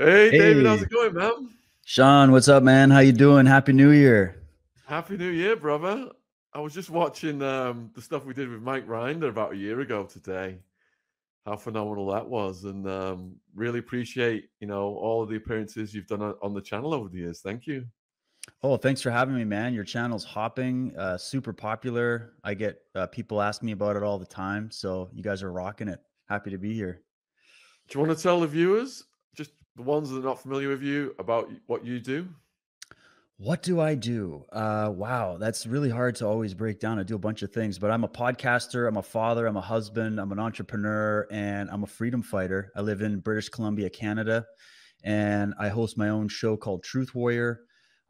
Hey, David, how's it going, man? Sean, what's up, man? How you doing? Happy New Year. Happy New Year, brother. I was just watching um, the stuff we did with Mike Rinder about a year ago today. How phenomenal that was, and um, really appreciate you know all of the appearances you've done on the channel over the years. Thank you. Oh, thanks for having me, man. Your channel's hopping, uh, super popular. I get uh, people ask me about it all the time. So you guys are rocking it. Happy to be here. Do you want to tell the viewers, the ones that are not familiar with you, about what you do? What do I do? Uh, wow, that's really hard to always break down. I do a bunch of things, but I'm a podcaster, I'm a father, I'm a husband, I'm an entrepreneur, and I'm a freedom fighter. I live in British Columbia, Canada, and I host my own show called Truth Warrior.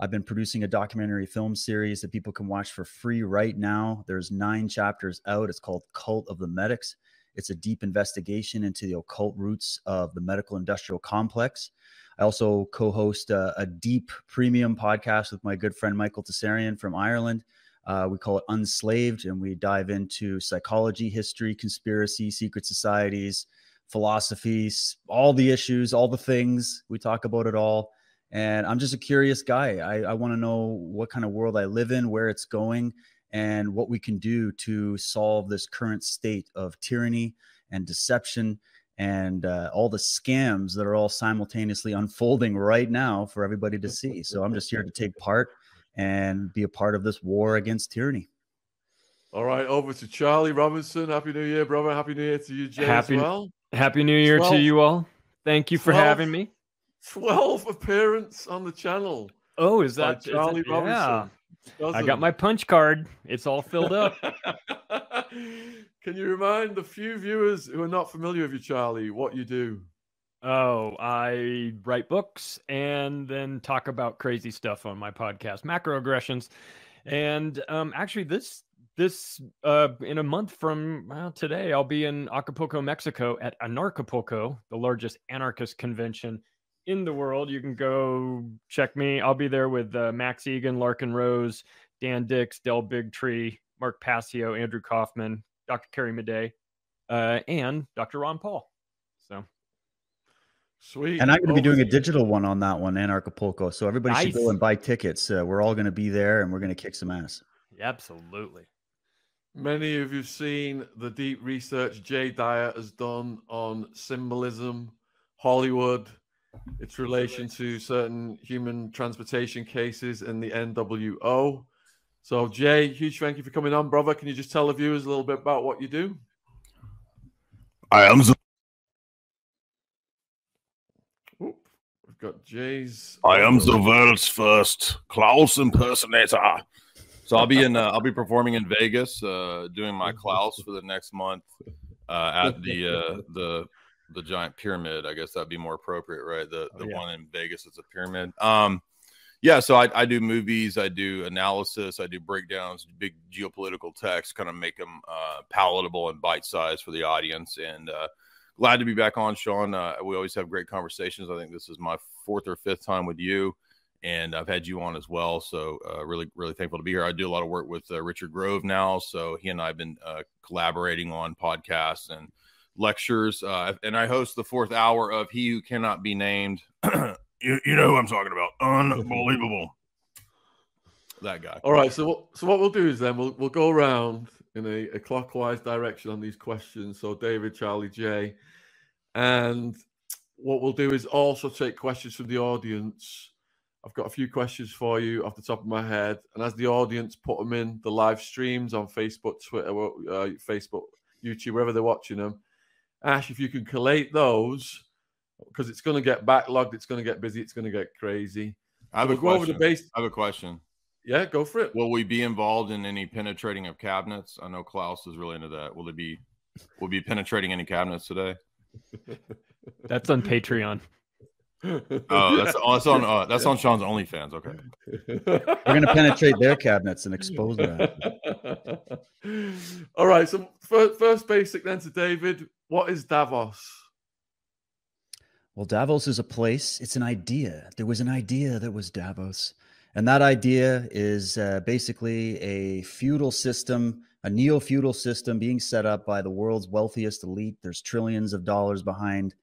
I've been producing a documentary film series that people can watch for free right now. There's nine chapters out. It's called Cult of the Medics. It's a deep investigation into the occult roots of the medical industrial complex. I also co host a, a, deep premium podcast with my good friend Michael Tsarion from Ireland. Uh, we call it Unslaved, and we dive into psychology, history, conspiracy, secret societies, philosophies, all the issues, all the things. We talk about it all. And I'm just a curious guy. I, I want to know what kind of world I live in, where it's going, and what we can do to solve this current state of tyranny and deception and uh, all the scams that are all simultaneously unfolding right now for everybody to see. So I'm just here to take part and be a part of this war against tyranny. All right, over to Charlie Robinson. Happy New Year, brother. Happy New Year to you, Jay, happy, as well. Happy New Year 12, to you all. Thank you for 12, having me. 12 appearance on the channel. Oh, is that Charlie Robinson? Yeah. I got my punch card. It's all filled up. Can you remind the few viewers who are not familiar with you, Charlie, what you do? Oh, I write books and then talk about crazy stuff on my podcast, Macroaggressions. And um, actually, this this uh, in a month from well, today, I'll be in Acapulco, Mexico, at Anarchapulco, the largest anarchist convention in the world. You can go check me. I'll be there with uh, Max Igan, Larken Rose, Dan Dicks, Del Bigtree, Mark Passio, Andrew Kaufman, Dr. Carrie Madej, uh, and Dr. Ron Paul. So sweet. And I'm going to be doing a digital one on that one, Anarchapulco. So everybody nice. should go and buy tickets. Uh, we're all going to be there, and we're going to kick some ass. Absolutely. Many of you have seen the deep research Jay Dyer has done on symbolism, Hollywood, its relation to certain human transportation cases in the NWO. So, Jay, huge thank you for coming on, brother. Can you just tell the viewers a little bit about what you do? I am. The- Oop, we've got Jay's. I am the world's first Klaus impersonator. So I'll be in. Uh, I'll be performing in Vegas, uh, doing my Klaus for the next month uh, at the uh, the the giant pyramid. I guess that'd be more appropriate, right? The the oh, yeah. one in Vegas is a pyramid. Um, yeah. So I, I do movies, I do analysis, I do breakdowns, big geopolitical text, kind of make them uh, palatable and bite sized for the audience. And uh, glad to be back on, Sean. Uh, we always have great conversations. I think this is my fourth or fifth time with you. And I've had you on as well, so uh, really, really thankful to be here. I do a lot of work with uh, Richard Grove now, so he and I have been uh, collaborating on podcasts and lectures, uh, and I host the fourth hour of He Who Cannot Be Named. you, you know who I'm talking about. Unbelievable. that guy. All right. So what, so what we'll do is then we'll we'll go around in a, a clockwise direction on these questions. So David, Charlie, Jay, and what we'll do is also take questions from the audience. I've got a few questions for you off the top of my head, and as the audience put them in the live streams on Facebook, Twitter, uh, Facebook, YouTube, wherever they're watching them, Ash, if you can collate those, because it's going to get backlogged, it's going to get busy, it's going to get crazy. I have so a we'll question. Base- I have a question. Yeah, go for it. Will we be involved in any penetrating of cabinets? I know Klaus is really into that. Will it be? Will be penetrating any cabinets today? That's on Patreon. Oh, that's, oh, that's on uh, that's on Sean's OnlyFans. Okay, we're gonna penetrate their cabinets and expose that. All right. So first, first basic then to David. What is Davos? Well, Davos is a place. It's an idea. There was an idea that was Davos, and that idea is uh, basically a feudal system, a neo-feudal system being set up by the world's wealthiest elite. There's trillions of dollars behind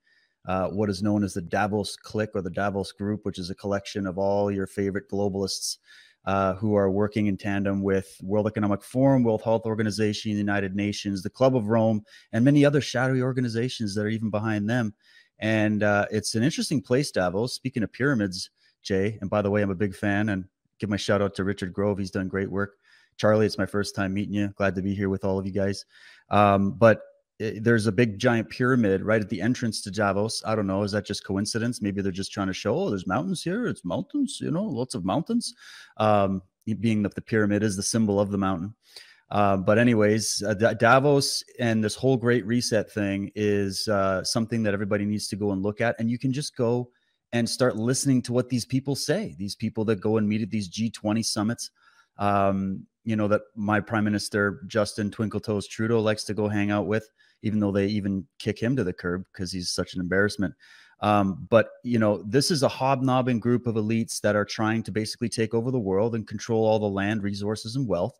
uh, what is known as the Davos Clique or the Davos Group, which is a collection of all your favorite globalists uh, who are working in tandem with World Economic Forum, World Health Organization, the United Nations, the Club of Rome, and many other shadowy organizations that are even behind them. And uh, it's an interesting place, Davos. Speaking of pyramids, Jay, and by the way, I'm a big fan and give my shout out to Richard Grove. He's done great work. Charlie, it's my first time meeting you. Glad to be here with all of you guys. Um, but it, there's a big giant pyramid right at the entrance to Davos. I don't know. Is that just coincidence? Maybe they're just trying to show, oh, there's mountains here. It's mountains, you know, lots of mountains. Um, being that the pyramid is the symbol of the mountain. Uh, but anyways, uh, Davos and this whole Great Reset thing is uh, something that everybody needs to go and look at, and you can just go and start listening to what these people say. These people that go and meet at these G20 summits. Um, you know that my Prime Minister Justin Twinkletoes Trudeau likes to go hang out with, even though they even kick him to the curb because he's such an embarrassment. Um, but you know, this is a hobnobbing group of elites that are trying to basically take over the world and control all the land, resources, and wealth.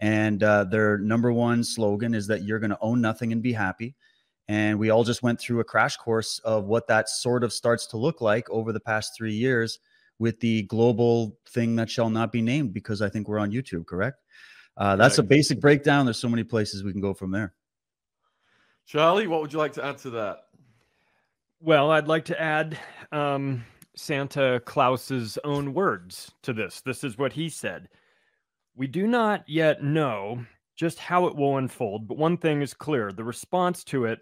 And uh, their number one slogan is that you're going to own nothing and be happy. And we all just went through a crash course of what that sort of starts to look like over the past three years with the global thing that shall not be named because I think we're on YouTube, correct? Uh, that's a basic breakdown. There's so many places we can go from there. Charlie, what would you like to add to that? Well, I'd like to add um, Santa Claus's own words to this. This is what he said. We do not yet know just how it will unfold, but one thing is clear the response to it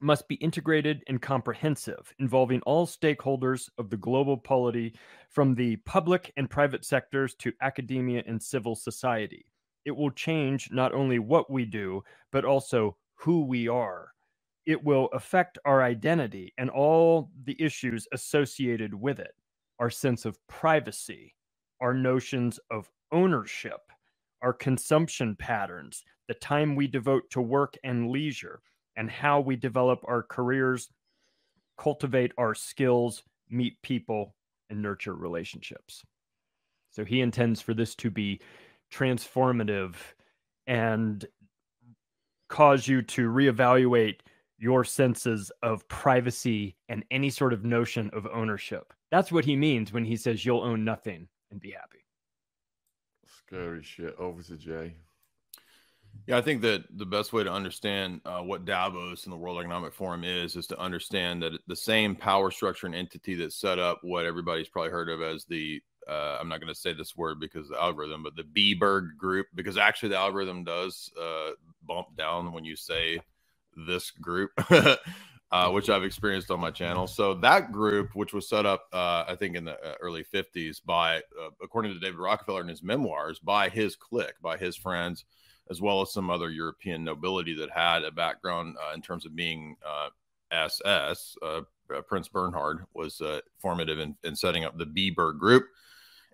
must be integrated and comprehensive, involving all stakeholders of the global polity, from the public and private sectors to academia and civil society. It will change not only what we do, but also who we are. It will affect our identity and all the issues associated with it our sense of privacy, our notions of ownership, our consumption patterns, the time we devote to work and leisure, and how we develop our careers, cultivate our skills, meet people, and nurture relationships. So he intends for this to be transformative and cause you to reevaluate your senses of privacy and any sort of notion of ownership. That's what he means when he says you'll own nothing and be happy. Scary shit. Over to Jay. Yeah, I think that the best way to understand uh, what Davos and the World Economic Forum is is to understand that the same power structure and entity that set up what everybody's probably heard of as the uh, I'm not going to say this word because the algorithm, but the Beberg group, because actually the algorithm does uh, bump down when you say this group, uh, which I've experienced on my channel. So that group, which was set up, uh, I think in the uh, early 50s by, uh, according to David Rockefeller in his memoirs, by his clique, by his friends, as well as some other European nobility that had a background in terms of being SS. Prince Bernhard was formative in, in setting up the Beberg group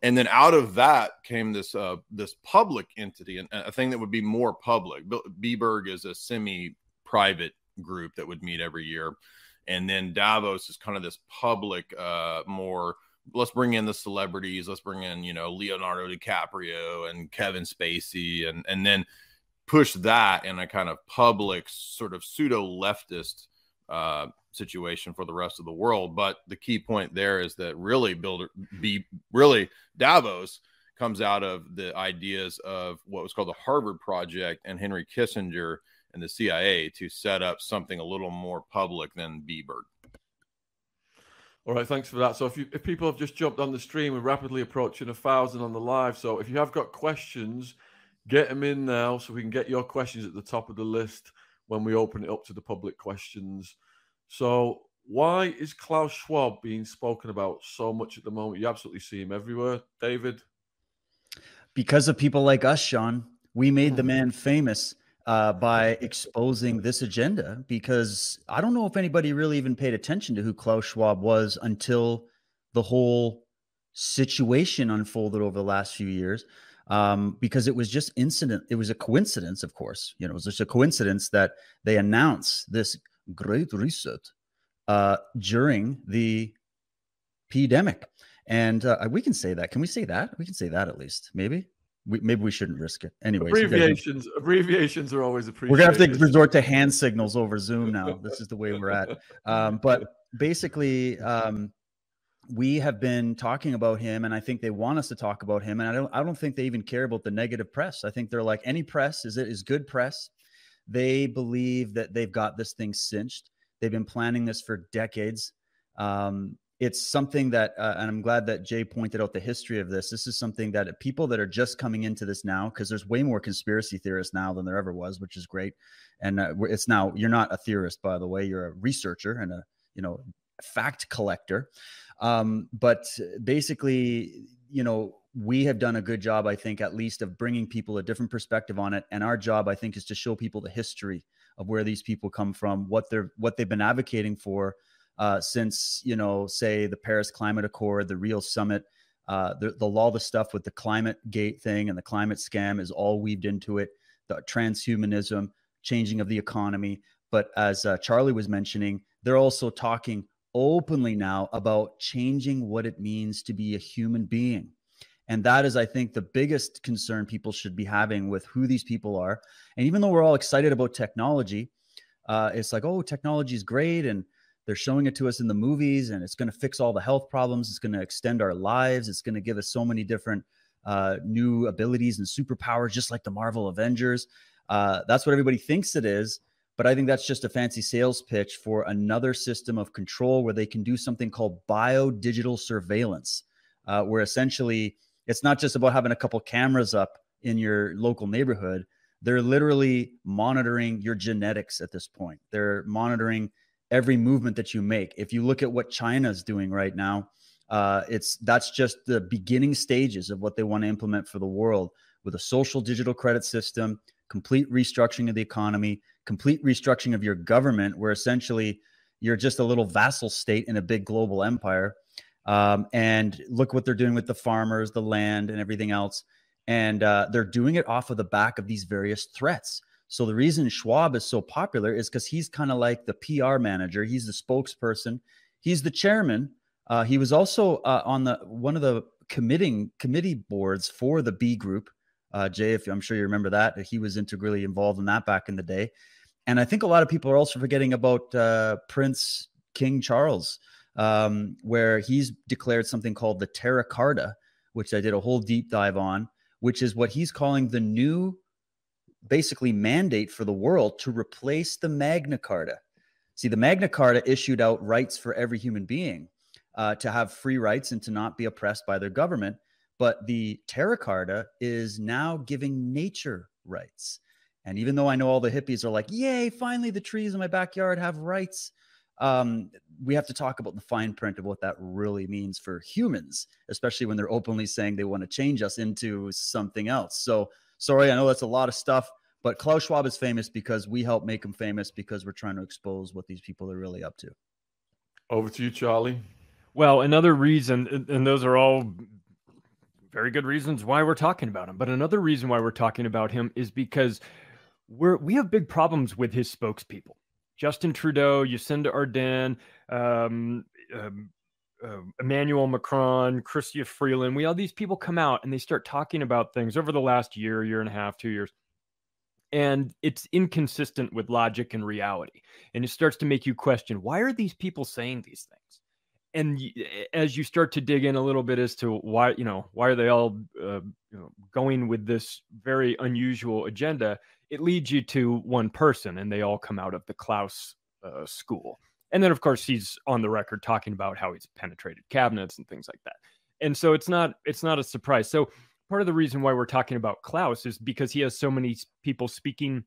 and then out of that came this uh, this public entity and a thing that would be more public. Beberg is a semi-private group that would meet every year, and then Davos is kind of this public, uh, more. Let's bring in the celebrities. Let's bring in you know Leonardo DiCaprio and Kevin Spacey, and and then push that in a kind of public sort of pseudo leftist uh, situation for the rest of the world. But the key point there is that really builder be really Davos comes out of the ideas of what was called the Harvard Project and Henry Kissinger and the CIA to set up something a little more public than Beberg. All right, thanks for that. So if you if people have just jumped on the stream, we're rapidly approaching a thousand on the live. So if you have got questions, get them in now so we can get your questions at the top of the list when we open it up to the public questions. So why is Klaus Schwab being spoken about so much at the moment? You absolutely see him everywhere, David. Because of people like us, Sean. We made the mm-hmm. man famous uh, by exposing this agenda. Because I don't know if anybody really even paid attention to who Klaus Schwab was until the whole situation unfolded over the last few years. Um, because it was just incident. It was a coincidence, of course. You know, it was just a coincidence that they announced this great reset uh, during the pandemic. And uh, we can say that. Can we say that? We can say that at least. Maybe. We, maybe we shouldn't risk it. Anyway, abbreviations. Abbreviations are always appreciated. We're gonna have to resort to hand signals over Zoom now. this is the way we're at. Um, but basically, um, we have been talking about him, and I think they want us to talk about him. And I don't, I don't think they even care about the negative press. I think they're like any press is it is good press. They believe that they've got this thing cinched. They've been planning this for decades. Um, it's something that, uh, and I'm glad that Jay pointed out the history of this. This is something that people that are just coming into this now, because there's way more conspiracy theorists now than there ever was, which is great. And uh, it's now you're not a theorist, by the way, you're a researcher and a you know fact collector. Um, but basically, you know, we have done a good job, I think, at least of bringing people a different perspective on it. And our job, I think, is to show people the history of where these people come from, what they're what they've been advocating for uh, since you know, say the Paris Climate Accord, the Rio Summit, uh, the the law, the stuff with the climate gate thing and the climate scam is all weaved into it. The transhumanism, changing of the economy. But as uh, Charlie was mentioning, they're also talking openly now about changing what it means to be a human being. And that is, I think, the biggest concern people should be having with who these people are. And even though we're all excited about technology, uh, it's like, oh, technology is great. And they're showing it to us in the movies and it's going to fix all the health problems it's going to extend our lives it's going to give us so many different uh, new abilities and superpowers just like the marvel avengers uh, that's what everybody thinks it is but i think that's just a fancy sales pitch for another system of control where they can do something called bio digital surveillance uh, where essentially it's not just about having a couple cameras up in your local neighborhood they're literally monitoring your genetics at this point they're monitoring every movement that you make. If you look at what China is doing right now, uh, it's that's just the beginning stages of what they want to implement for the world with a social digital credit system, complete restructuring of the economy, complete restructuring of your government, where essentially you're just a little vassal state in a big global empire. Um, and look what they're doing with the farmers, the land, and everything else. And uh, they're doing it off of the back of these various threats. So the reason Schwab is so popular is because he's kind of like the PR manager. He's the spokesperson. He's the chairman. Uh, he was also uh, on the one of the committing committee boards for the B Group. Uh, Jay, if I'm sure you remember that, he was integrally involved in that back in the day. And I think a lot of people are also forgetting about uh, Prince King Charles, um, where he's declared something called the Terra Carta, which I did a whole deep dive on, which is what he's calling the new basically mandate for the world to replace the Magna Carta. See, the Magna Carta issued out rights for every human being uh, to have free rights and to not be oppressed by their government. But the Terra Carta is now giving nature rights. And even though I know all the hippies are like, yay, finally the trees in my backyard have rights, um, we have to talk about the fine print of what that really means for humans, especially when they're openly saying they want to change us into something else. So Sorry, I know that's a lot of stuff, but Klaus Schwab is famous because we help make him famous because we're trying to expose what these people are really up to. Over to you, Charlie. Well, another reason, and those are all very good reasons why we're talking about him. But another reason why we're talking about him is because we're we have big problems with his spokespeople. Justin Trudeau, Jacinda Ardern, um, um, uh, Emmanuel Macron, Chrystia Freeland, we all these people come out and they start talking about things over the last year, year and a half, two years. And it's inconsistent with logic and reality. And it starts to make you question why are these people saying these things? And as you start to dig in a little bit as to why, you know, why are they all uh, you know, going with this very unusual agenda, it leads you to one person, and they all come out of the Klaus uh, school. And then, of course, he's on the record talking about how he's penetrated cabinets and things like that. And so it's not it's not a surprise. So part of the reason why we're talking about Klaus is because he has so many people speaking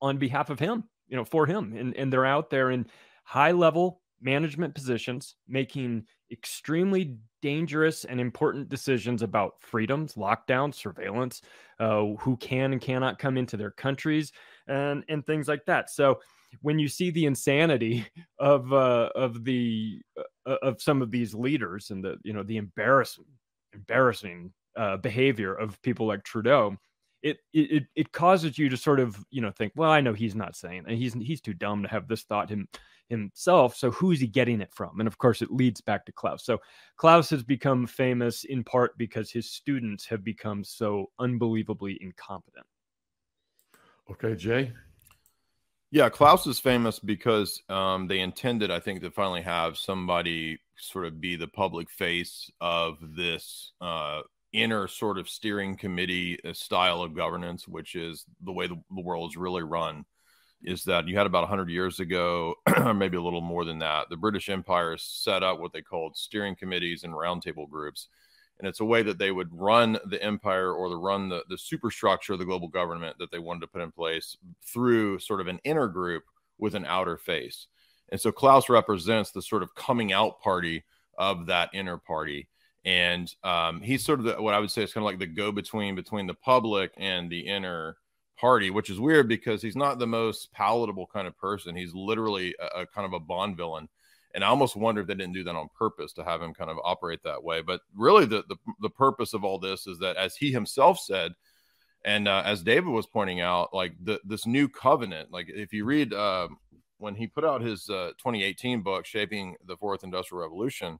on behalf of him, you know, for him, and and they're out there in high level management positions making extremely dangerous and important decisions about freedoms, lockdown, surveillance, uh, who can and cannot come into their countries, and and things like that. So when you see the insanity of uh, of the uh, of some of these leaders and the you know the embarrassing embarrassing uh, behavior of people like Trudeau, it, it it causes you to sort of you know think, well, I know he's not saying, and he's he's too dumb to have this thought him himself. So who's he getting it from? And of course, it leads back to Klaus. So Klaus has become famous in part because his students have become so unbelievably incompetent. Okay, Jay. Yeah, Klaus is famous because um, they intended, I think, to finally have somebody sort of be the public face of this uh, inner sort of steering committee uh, style of governance, which is the way the, the world is really run. Is that you had about 100 years ago, maybe a little more than that, the British Empire set up what they called steering committees and roundtable groups and it's a way that they would run the empire or the run the, the superstructure of the global government that they wanted to put in place through sort of an inner group with an outer face and so klaus represents the sort of coming out party of that inner party and um, he's sort of the, what i would say is kind of like the go between between the public and the inner party which is weird because he's not the most palatable kind of person he's literally a, a kind of a bond villain and I almost wonder if they didn't do that on purpose to have him kind of operate that way. But really, the the, the purpose of all this is that, as he himself said, and uh, as David was pointing out, like the, this new covenant, like if you read uh, when he put out his uh, 2018 book, Shaping the Fourth Industrial Revolution,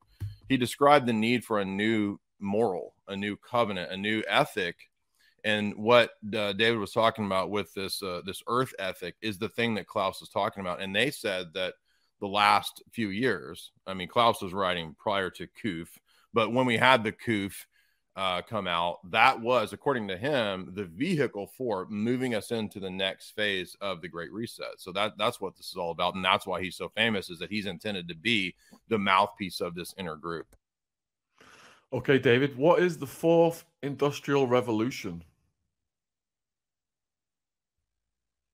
he described the need for a new moral, a new covenant, a new ethic. And what uh, David was talking about with this uh, this earth ethic is the thing that Klaus is talking about. And they said that the last few years. I mean, Klaus was writing prior to CUF, but when we had the CUF uh, come out, that was, according to him, the vehicle for moving us into the next phase of the Great Reset. So that that's what this is all about, and that's why he's so famous is that he's intended to be the mouthpiece of this inner group. Okay, David, what is the fourth industrial revolution?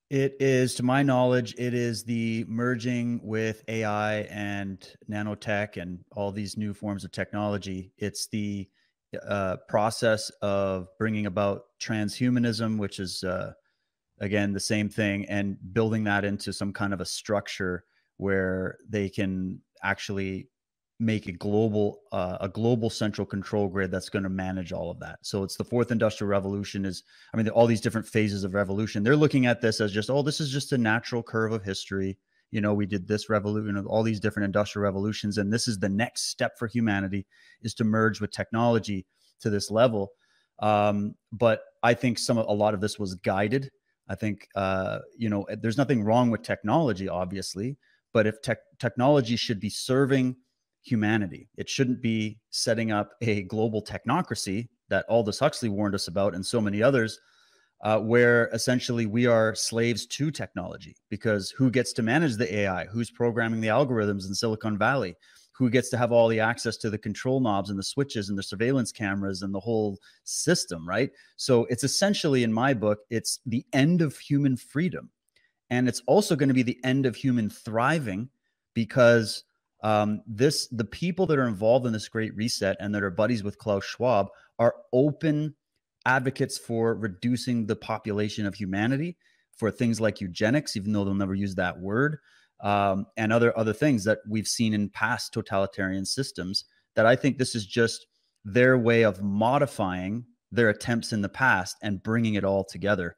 It is, to my knowledge, it is the merging with AI and nanotech and all these new forms of technology. It's the uh, process of bringing about transhumanism, which is, uh, again, the same thing, and building that into some kind of a structure where they can actually make a global uh, a global central control grid that's going to manage all of that. So it's the fourth industrial revolution is i mean all these different phases of revolution. They're looking at this as just oh this is just a natural curve of history you know we did this revolution all these different industrial revolutions and this is the next step for humanity is to merge with technology to this level um, but i think some a lot of this was guided i think uh, you know there's nothing wrong with technology obviously but if tech technology should be serving humanity. It shouldn't be setting up a global technocracy that Aldous Huxley warned us about and so many others, uh, where essentially we are slaves to technology because who gets to manage the AI? Who's programming the algorithms in Silicon Valley? Who gets to have all the access to the control knobs and the switches and the surveillance cameras and the whole system, right? So it's essentially, in my book, it's the end of human freedom. And it's also going to be the end of human thriving because um, this the people that are involved in this great reset and that are buddies with Klaus Schwab are open advocates for reducing the population of humanity for things like eugenics, even though they'll never use that word, um, and other other things that we've seen in past totalitarian systems. That I think this is just their way of modifying their attempts in the past and bringing it all together.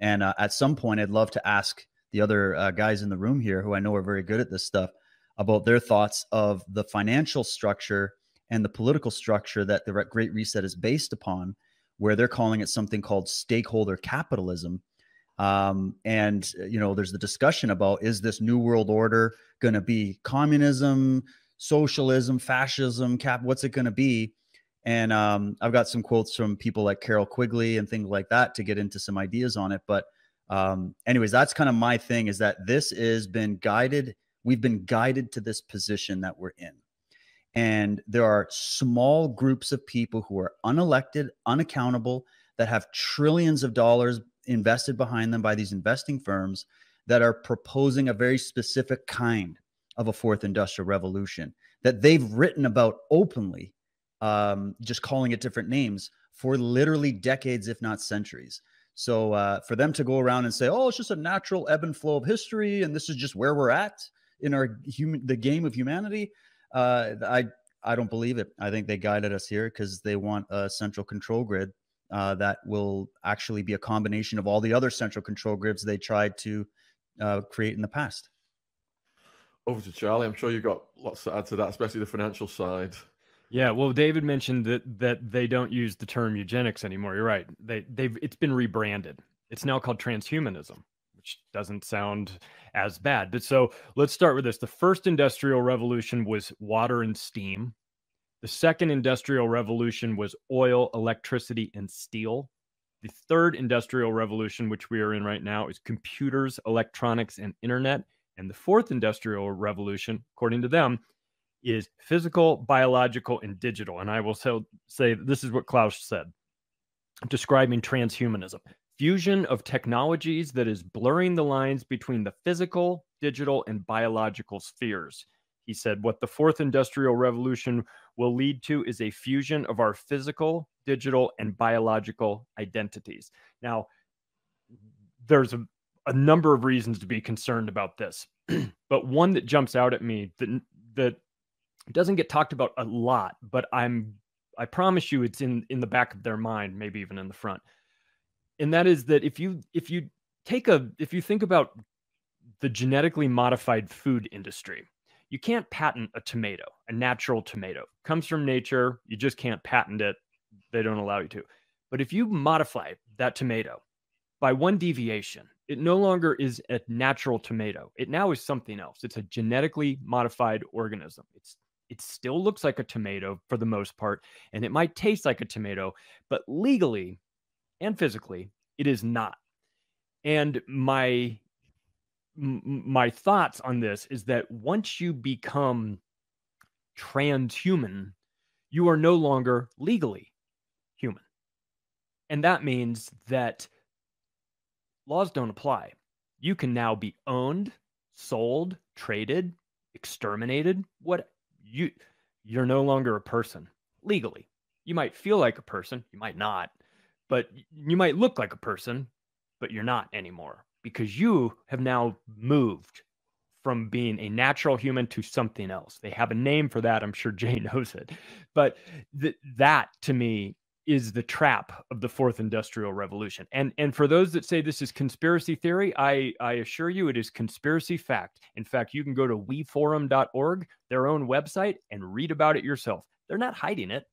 And uh, at some point, I'd love to ask the other uh, guys in the room here, who I know are very good at this stuff, about their thoughts of the financial structure and the political structure that the Great Reset is based upon, where they're calling it something called stakeholder capitalism. Um, and you know, there's the discussion about is this new world order going to be communism, socialism, fascism, cap? What's it going to be? And um, I've got some quotes from people like Carroll Quigley and things like that to get into some ideas on it. But um, anyways, that's kind of my thing is that this has been guided We've been guided to this position that we're in. And there are small groups of people who are unelected, unaccountable, that have trillions of dollars invested behind them by these investing firms that are proposing a very specific kind of a fourth industrial revolution that they've written about openly, um, just calling it different names for literally decades, if not centuries. So uh, for them to go around and say, "Oh, it's just a natural ebb and flow of history, and this is just where we're at," in our human the game of humanity. Uh, I I don't believe it. I think they guided us here because they want a central control grid uh, that will actually be a combination of all the other central control grids they tried to uh, create in the past. Over to Charlie. I'm sure you've got lots to add to that, especially the financial side. Yeah, well, David mentioned that that they don't use the term eugenics anymore. You're right. They they've it's been rebranded. It's now called transhumanism which doesn't sound as bad. But so let's start with this. The first industrial revolution was water and steam. The second industrial revolution was oil, electricity, and steel. The third industrial revolution, which we are in right now, is computers, electronics, and internet. And the fourth industrial revolution, according to them, is physical, biological, and digital. And I will say this is what Klaus said, describing transhumanism fusion of technologies that is blurring the lines between the physical, digital, and biological spheres. He said, What the fourth industrial revolution will lead to is a fusion of our physical, digital, and biological identities. Now, there's a, a number of reasons to be concerned about this, but one that jumps out at me that, that doesn't get talked about a lot, but I'm I promise you it's in in the back of their mind, maybe even in the front. And that is that if you if you take a if you think about the genetically modified food industry, you can't patent a tomato, a natural tomato. Comes from nature, you just can't patent it. They don't allow you to. But if you modify that tomato by one deviation, it no longer is a natural tomato. It now is something else. It's a genetically modified organism. It's it still looks like a tomato for the most part, and it might taste like a tomato, but legally and physically, it is not. And my my thoughts on this is that once you become transhuman, you are no longer legally human. And that means that laws don't apply. You can now be owned, sold, traded, exterminated, what you you're no longer a person legally. You might feel like a person, you might not, but you might look like a person, but you're not anymore because you have now moved from being a natural human to something else. They have a name for that. I'm sure Jay knows it. But th- that to me is the trap of the fourth industrial revolution. And and for those that say this is conspiracy theory, I I assure you it is conspiracy fact. In fact, you can go to weforum.org, their own website and read about it yourself. They're not hiding it.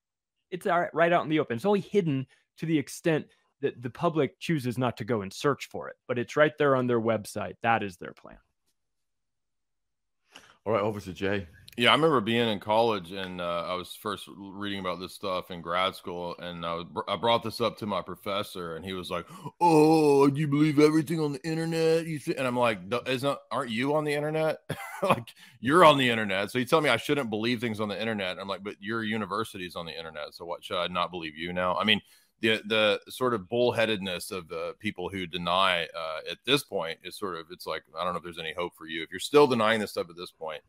It's right out in the open. It's only hidden to the extent that the public chooses not to go and search for it, but it's right there on their website. That is their plan. All right, over to Jay. Yeah, I remember being in college and uh, I was first reading about this stuff in grad school, and I, was, I brought this up to my professor, and he was like, "Oh, do you believe everything on the internet?" You think? And I'm like, "Isn't aren't you on the internet? like you're on the internet?" So you tell me I shouldn't believe things on the internet. I'm like, "But your university's on the internet, so what should I not believe you now?" I mean, the the sort of bullheadedness of the people who deny uh, at this point is sort of it's like I don't know if there's any hope for you if you're still denying this stuff at this point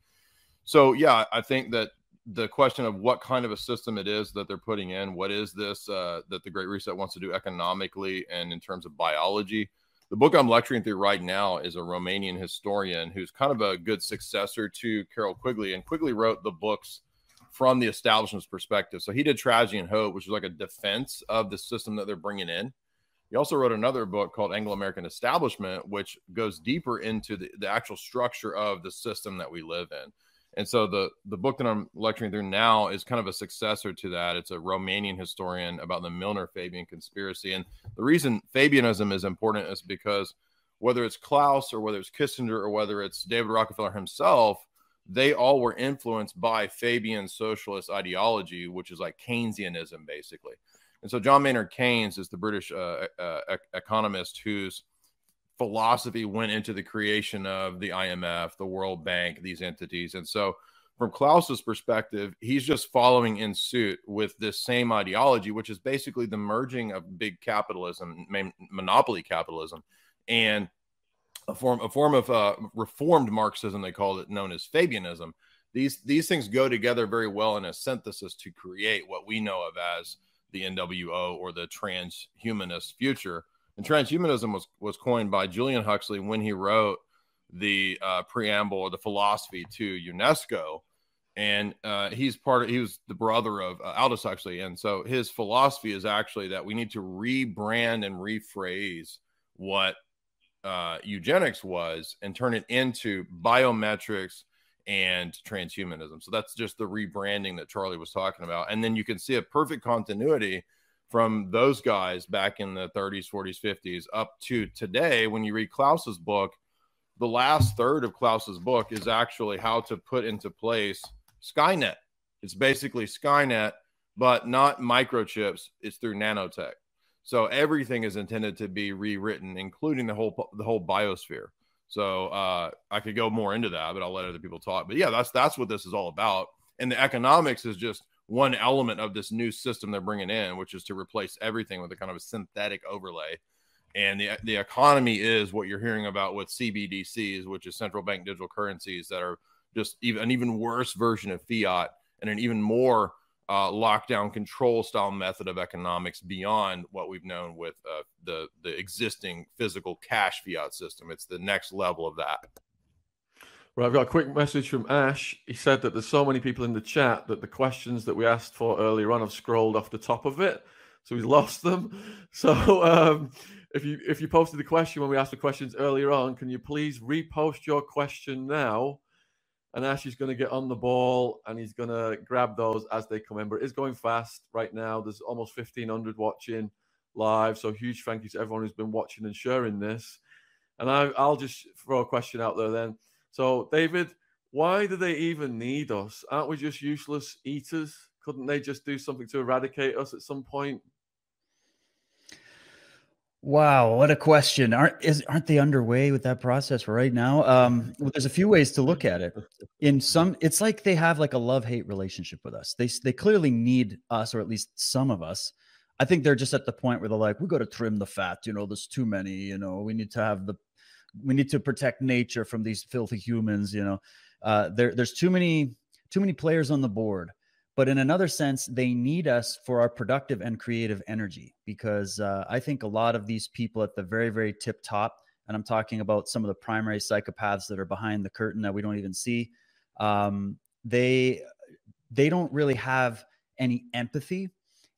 so yeah, I think that the question of what kind of a system it is that they're putting in, what is this uh, that the Great Reset wants to do economically and in terms of biology. The book I'm lecturing through right now is a Romanian historian who's kind of a good successor to Carroll Quigley, and Quigley wrote the books from the establishment's perspective. So he did Tragedy and Hope, which is like a defense of the system that they're bringing in. He also wrote another book called Anglo American Establishment, which goes deeper into the, the actual structure of the system that we live in. And so the the book that I'm lecturing through now is kind of a successor to that. It's a Romanian historian about the Milner Fabian conspiracy. And the reason Fabianism is important is because whether it's Klaus or whether it's Kissinger or whether it's David Rockefeller himself, they all were influenced by Fabian socialist ideology, which is like Keynesianism, basically. And so John Maynard Keynes is the British uh, uh, economist whose philosophy went into the creation of the IMF, the World Bank, these entities. And so, from Klaus's perspective, he's just following in suit with this same ideology, which is basically the merging of big capitalism, monopoly capitalism, and a form a form of uh, reformed Marxism. They called it known as Fabianism. These these things go together very well in a synthesis to create what we know of as the NWO or the transhumanist future and transhumanism was was coined by Julian Huxley when he wrote the uh, preamble or the philosophy to UNESCO. And uh, he's part of, he was the brother of uh, Aldous Huxley. And so his philosophy is actually that we need to rebrand and rephrase what uh, eugenics was and turn it into biometrics and transhumanism. So that's just the rebranding that Charlie was talking about. And then you can see a perfect continuity from those guys back in the 30s, 40s, 50s up to today. When you read Klaus's book, the last third of Klaus's book is actually how to put into place Skynet. It's basically Skynet, but not microchips. It's through nanotech. So everything is intended to be rewritten, including the whole the whole biosphere. So uh, I could go more into that, but I'll let other people talk. But yeah, that's that's what this is all about. And the economics is just one element of this new system they're bringing in, which is to replace everything with a kind of a synthetic overlay. And the the economy is what you're hearing about with CBDCs, which is central bank digital currencies that are just even an even worse version of fiat and an even more uh, lockdown control style method of economics beyond what we've known with uh, the the existing physical cash fiat system. It's the next level of that. Right, I've got a quick message from Ash. He said that there's so many people in the chat that the questions that we asked for earlier on have scrolled off the top of it, so he's lost them. So um, if you if you posted the question when we asked the questions earlier on, can you please repost your question now? And Ash is going to get on the ball and he's going to grab those as they come in. But it is going fast right now. There's almost 1,500 watching live. So huge thank you to everyone who's been watching and sharing this. And I, I'll just throw a question out there then. So, David, why do they even need us? Aren't we just useless eaters? Couldn't they just do something to eradicate us at some point? Wow, what a question! Aren't is aren't they underway with that process right now? Um, well, there's a few ways to look at it. In some, it's like they have like a love hate relationship with us. They they clearly need us, or at least some of us. I think they're just at the point where they're like, we got to trim the fat. You know, there's too many. You know, we need to have the, we need to protect nature from these filthy humans. You know, uh, there there's too many too many players on the board but in another sense they need us for our productive and creative energy because uh, i think a lot of these people at the very very tip top and i'm talking about some of the primary psychopaths that are behind the curtain that we don't even see um, they they don't really have any empathy.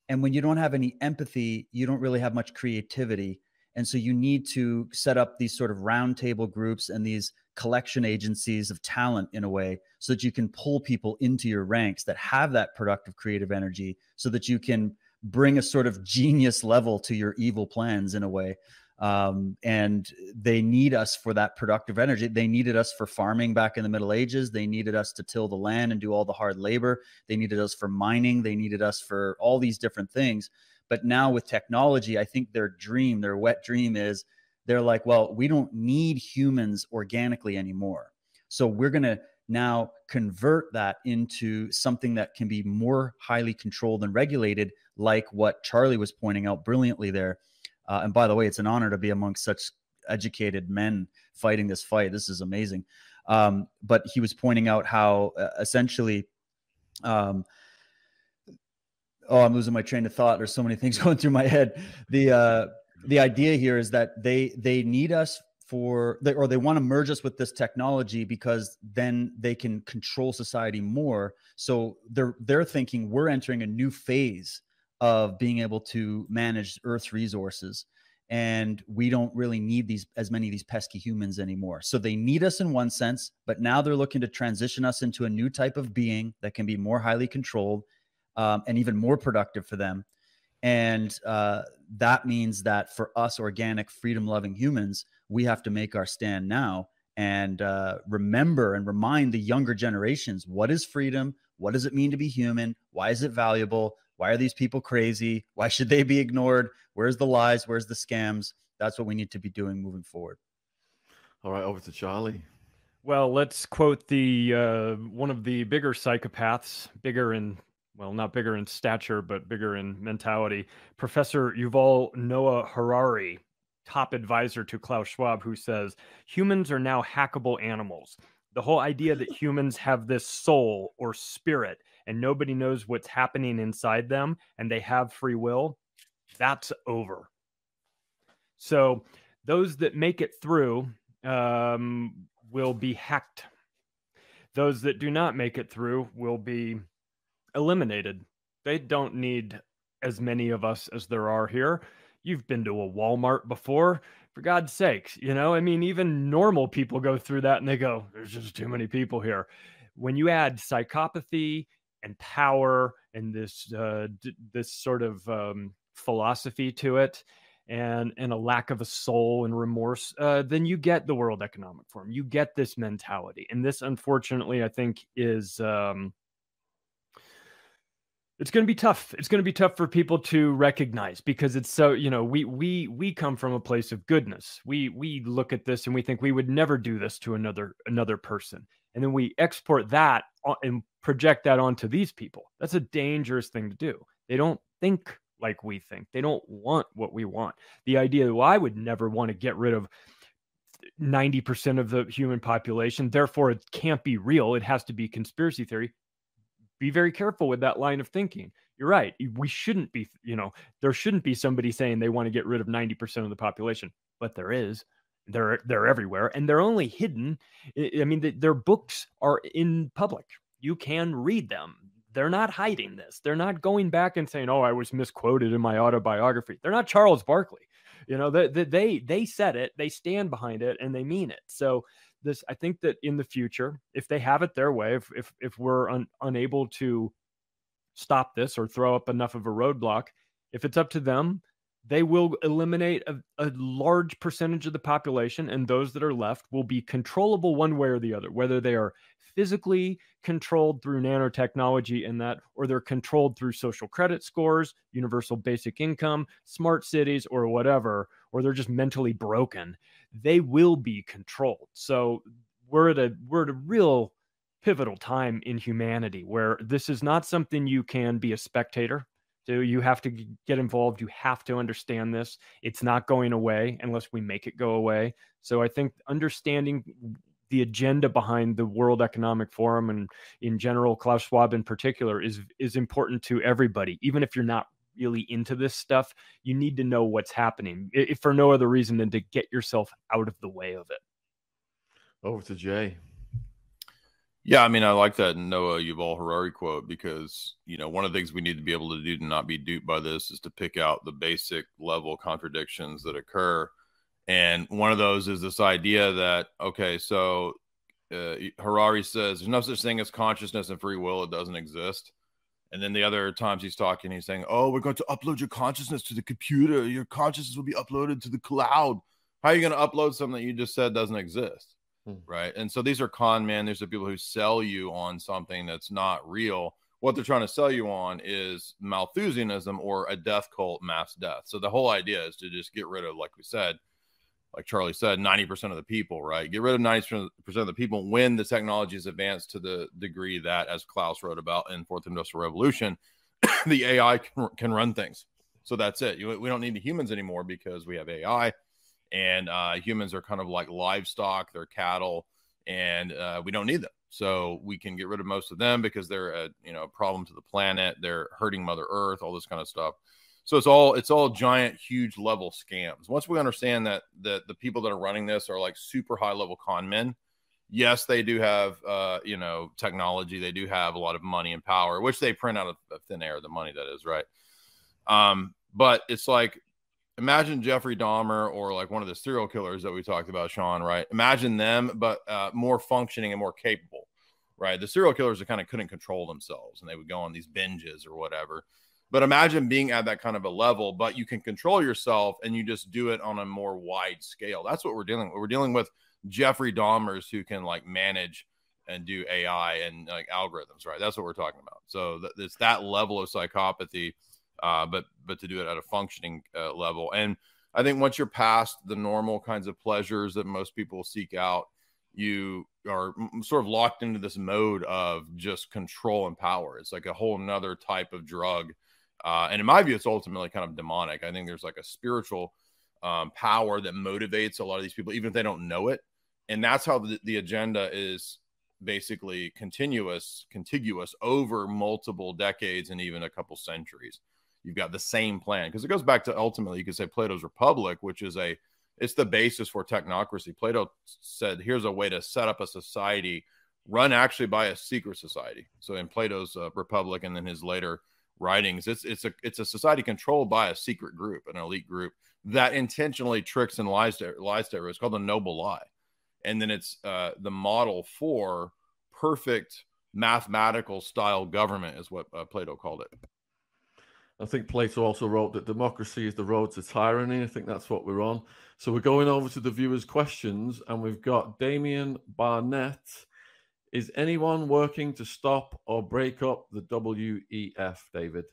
And when you don't have any empathy you don't really have much creativity and so you need to set up these sort of roundtable groups and these collection agencies of talent in a way so that you can pull people into your ranks that have that productive creative energy so that you can bring a sort of genius level to your evil plans in a way. Um, and they need us for that productive energy. They needed us for farming back in the middle ages. They needed us to till the land and do all the hard labor. They needed us for mining. They needed us for all these different things but now with technology i think their dream their wet dream is they're like, well, we don't need humans organically anymore. So we're going to now convert that into something that can be more highly controlled and regulated, like what Charlie was pointing out brilliantly there. Uh, and by the way, it's an honor to be amongst such educated men fighting this fight. This is amazing. Um, but he was pointing out how uh, essentially, um, oh, I'm losing my train of thought. There's so many things going through my head. The uh, the idea here is that they they need us for or they want to merge us with this technology because then they can control society more so they're they're thinking we're entering a new phase of being able to manage earth's resources and we don't really need these as many of these pesky humans anymore so they need us in one sense but now they're looking to transition us into a new type of being that can be more highly controlled um, and even more productive for them and uh, that means that for us organic, freedom loving humans, we have to make our stand now and uh, remember and remind the younger generations what is freedom? What does it mean to be human? Why is it valuable? Why are these people crazy? Why should they be ignored? Where's the lies? Where's the scams? That's what we need to be doing moving forward. All right, over to Charlie. Well, let's quote the uh, one of the bigger psychopaths, bigger in well, not bigger in stature, but bigger in mentality. Professor Yuval Noah Harari, top advisor to Klaus Schwab, who says humans are now hackable animals. The whole idea that humans have this soul or spirit and nobody knows what's happening inside them and they have free will, that's over. So, those that make it through um, will be hacked. Those that do not make it through will be eliminated. They don't need as many of us as there are here. You've been to a Walmart before. For God's sakes, you know, I mean, even normal people go through that and they go, there's just too many people here. When you add psychopathy and power and this uh, d- this sort of um, philosophy to it and and a lack of a soul and remorse, uh, then you get the World Economic Forum. You get this mentality, and this, unfortunately, I think is um, it's going to be tough. It's going to be tough for people to recognize because it's so you know we we we come from a place of goodness. We we look at this and we think we would never do this to another another person, and then we export that and project that onto these people. That's a dangerous thing to do. They don't think like we think. They don't want what we want. The idea, well, I would never want to get rid of 90% of the human population. Therefore, it can't be real. It has to be conspiracy theory. Be very careful with that line of thinking. You're right. We shouldn't be, you know, there shouldn't be somebody saying they want to get rid of 90% of the population, but there is. They're they're everywhere and they're only hidden. I mean, the, their books are in public. You can read them they're not hiding this. They're not going back and saying, "Oh, I was misquoted in my autobiography." They're not Charles Barkley. You know, they they they said it, they stand behind it, and they mean it. So this, I think that in the future, if they have it their way, if if if we're un, unable to stop this or throw up enough of a roadblock, if it's up to them, they will eliminate a, a, large percentage of the population, and those that are left will be controllable one way or the other, whether they are physically controlled through nanotechnology and that, or they're controlled through social credit scores, universal basic income, smart cities, or whatever, or they're just mentally broken. They will be controlled. So we're at a we're at a real pivotal time in humanity where this is not something you can be a spectator so you have to get involved. You have to understand this. It's not going away unless we make it go away. So I think understanding the agenda behind the World Economic Forum and in general Klaus Schwab in particular is is important to everybody even if you're not really into this stuff you need to know what's happening if for no other reason than to get yourself out of the way of it. Over to Jay. Yeah, I mean, I like that Noah Yuval Harari quote because you know one of the things we need to be able to do to not be duped by this is to pick out the basic level contradictions that occur. And one of those is this idea that, okay, so uh, Harari says there's no such thing as consciousness and free will, it doesn't exist. And then the other times he's talking, he's saying, Oh, we're going to upload your consciousness to the computer. Your consciousness will be uploaded to the cloud. How are you going to upload something that you just said doesn't exist? Hmm. Right. And so these are con men. These are people who sell you on something that's not real. What they're trying to sell you on is Malthusianism or a death cult, mass death. So the whole idea is to just get rid of, like we said, like Charlie said, 90% of the people, right? Get rid of 90% of the people when the technology is advanced to the degree that, as Klaus wrote about in Fourth Industrial Revolution, the AI can, can run things. So that's it. You, we don't need the humans anymore because we have AI, and uh, humans are kind of like livestock, they're cattle, and uh, we don't need them. So we can get rid of most of them because they're a you know a problem to the planet. They're hurting Mother Earth, all this kind of stuff. So it's all it's all giant, huge level scams. Once we understand that that the people that are running this are like super high level con men, yes, they do have uh, you know technology. They do have a lot of money and power, which they print out of, thin air. The money that is right. Um, but it's like imagine Jeffrey Dahmer or like one of the serial killers that we talked about, Sean. Right? Imagine them, but uh, more functioning and more capable. Right? The serial killers that kind of couldn't control themselves, and they would go on these binges or whatever but imagine being at that kind of a level, but you can control yourself and you just do it on a more wide scale. That's what we're dealing with. We're dealing with Jeffrey Dahmers who can like manage and do AI and like algorithms, right? That's what we're talking about. So th- it's that level of psychopathy, uh, but but to do it at a functioning uh, level. And I think once you're past the normal kinds of pleasures that most people seek out, you are sort of locked into this mode of just control and power. It's like a whole nother type of drug uh, and in my view, it's ultimately kind of demonic. I think there's like a spiritual um, power that motivates a lot of these people, even if they don't know it. And that's how the, the agenda is basically continuous, contiguous over multiple decades and even a couple centuries. You've got the same plan because it goes back to ultimately, you could say Plato's Republic, which is a it's the basis for technocracy. Plato said, here's a way to set up a society run actually by a secret society. So in Plato's uh, Republic and then his later writings. It's it's a it's a society controlled by a secret group, an elite group that intentionally tricks and lies to lies to everyone. It's called the noble lie, and then it's uh, the model for perfect mathematical style government is what uh, Plato called it. I think Plato also wrote that democracy is the road to tyranny. I think that's what we're on. So we're going over to the viewers' questions, and we've got Damien Barnett. Is anyone working to stop or break up the WEF, David?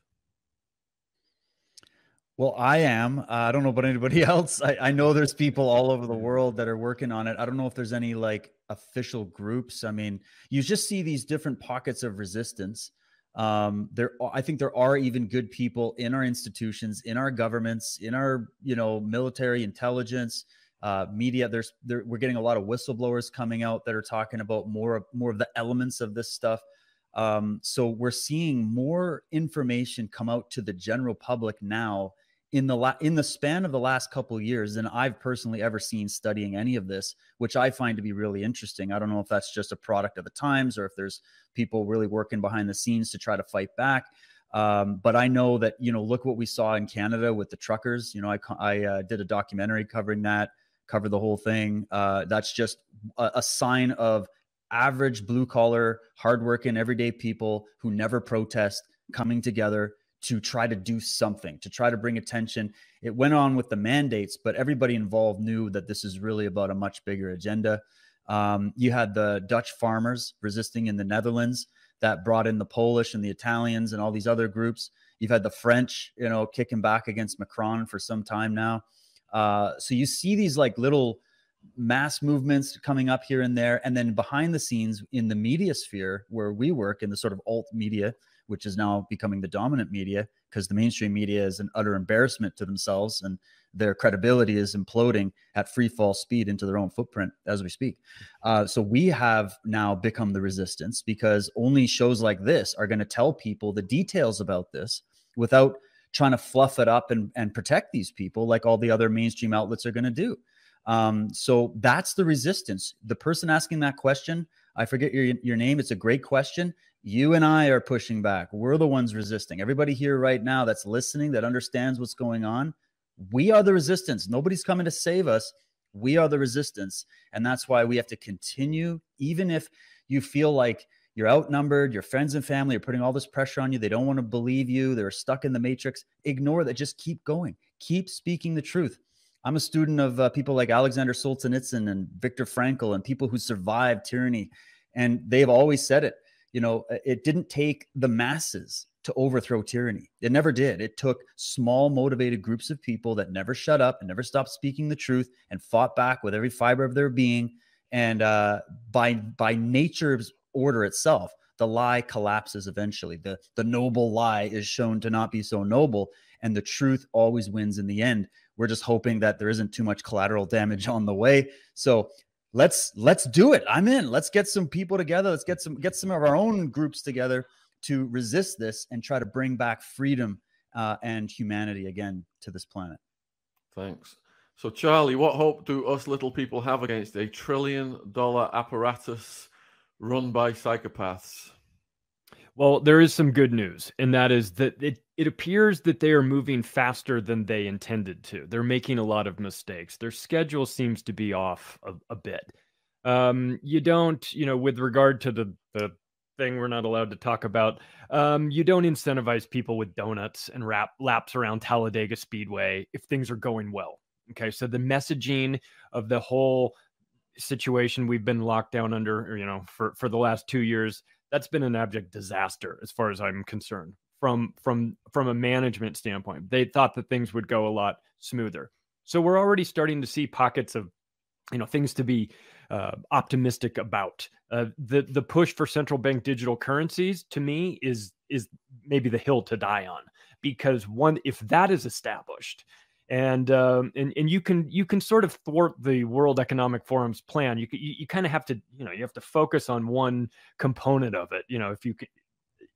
Well, I am. Uh, I don't know about anybody else. I, I know there's people all over the world that are working on it. I don't know if there's any like official groups. I mean, you just see these different pockets of resistance. Um, there, I think there are even good people in our institutions, in our governments, in our you know military intelligence, uh, media. There's there, we're getting a lot of whistleblowers coming out that are talking about more of more of the elements of this stuff. Um, so we're seeing more information come out to the general public now in the la- in the span of the last couple years than I've personally ever seen studying any of this, which I find to be really interesting. I don't know if that's just a product of the times or if there's people really working behind the scenes to try to fight back. Um, but I know that you know, look what we saw in Canada with the truckers. You know, I I uh, did a documentary covering that, covered the whole thing. Uh, that's just a, a sign of average blue collar, hardworking, everyday people who never protest coming together to try to do something, to try to bring attention. It went on with the mandates, but everybody involved knew that this is really about a much bigger agenda. Um, you had the Dutch farmers resisting in the Netherlands that brought in the Polish and the Italians and all these other groups. You've had the French, you know, kicking back against Macron for some time now. Uh, so you see these like little mass movements coming up here and there. And then behind the scenes in the media sphere where we work in the sort of alt media, which is now becoming the dominant media because the mainstream media is an utter embarrassment to themselves and their credibility is imploding at free fall speed into their own footprint as we speak. Uh, so we have now become the resistance because only shows like this are going to tell people the details about this without trying to fluff it up and, and protect these people like all the other mainstream outlets are going to do. Um, so that's the resistance. The person asking that question, I forget your, your name. It's a great question. You and I are pushing back. We're the ones resisting. Everybody here right now that's listening, that understands what's going on, we are the resistance. Nobody's coming to save us. We are the resistance. And that's why we have to continue, even if you feel like you're outnumbered, your friends and family are putting all this pressure on you. They don't want to believe you. They're stuck in the matrix. Ignore that. Just keep going. Keep speaking the truth. I'm a student of uh, people like Alexander Solzhenitsyn and Viktor Frankl and people who survived tyranny. And they've always said it you know, uh, it didn't take the masses to overthrow tyranny. It never did. It took small, motivated groups of people that never shut up and never stopped speaking the truth and fought back with every fiber of their being. And uh, by by nature's order itself, the lie collapses eventually. The the noble lie is shown to not be so noble, and the truth always wins in the end. We're just hoping that there isn't too much collateral damage on the way. So let's let's do it. I'm in. Let's get some people together. Let's get some get some of our own groups together to resist this and try to bring back freedom uh, and humanity again to this planet. Thanks. So, Charlie, what hope do us little people have against a trillion dollar apparatus run by psychopaths? Well, there is some good news, and that is that it, it appears that they are moving faster than they intended to. They're making a lot of mistakes. Their schedule seems to be off a, a bit. Um, you don't, you know, with regard to the the thing we're not allowed to talk about, um, you don't incentivize people with donuts and wrap laps around Talladega Speedway if things are going well. Okay, so the messaging of the whole situation we've been locked down under, you know, for for the last two years that's been an abject disaster as far as I'm concerned from from from a management standpoint. They thought that things would go a lot smoother. So we're already starting to see pockets of you know things to be uh, optimistic about. Uh, the the push for central bank digital currencies to me is is maybe the hill to die on because one if that is established and um, and and you can you can sort of thwart the World Economic Forum's plan. You you, you kind of have to you know you have to focus on one component of it. You know if you can,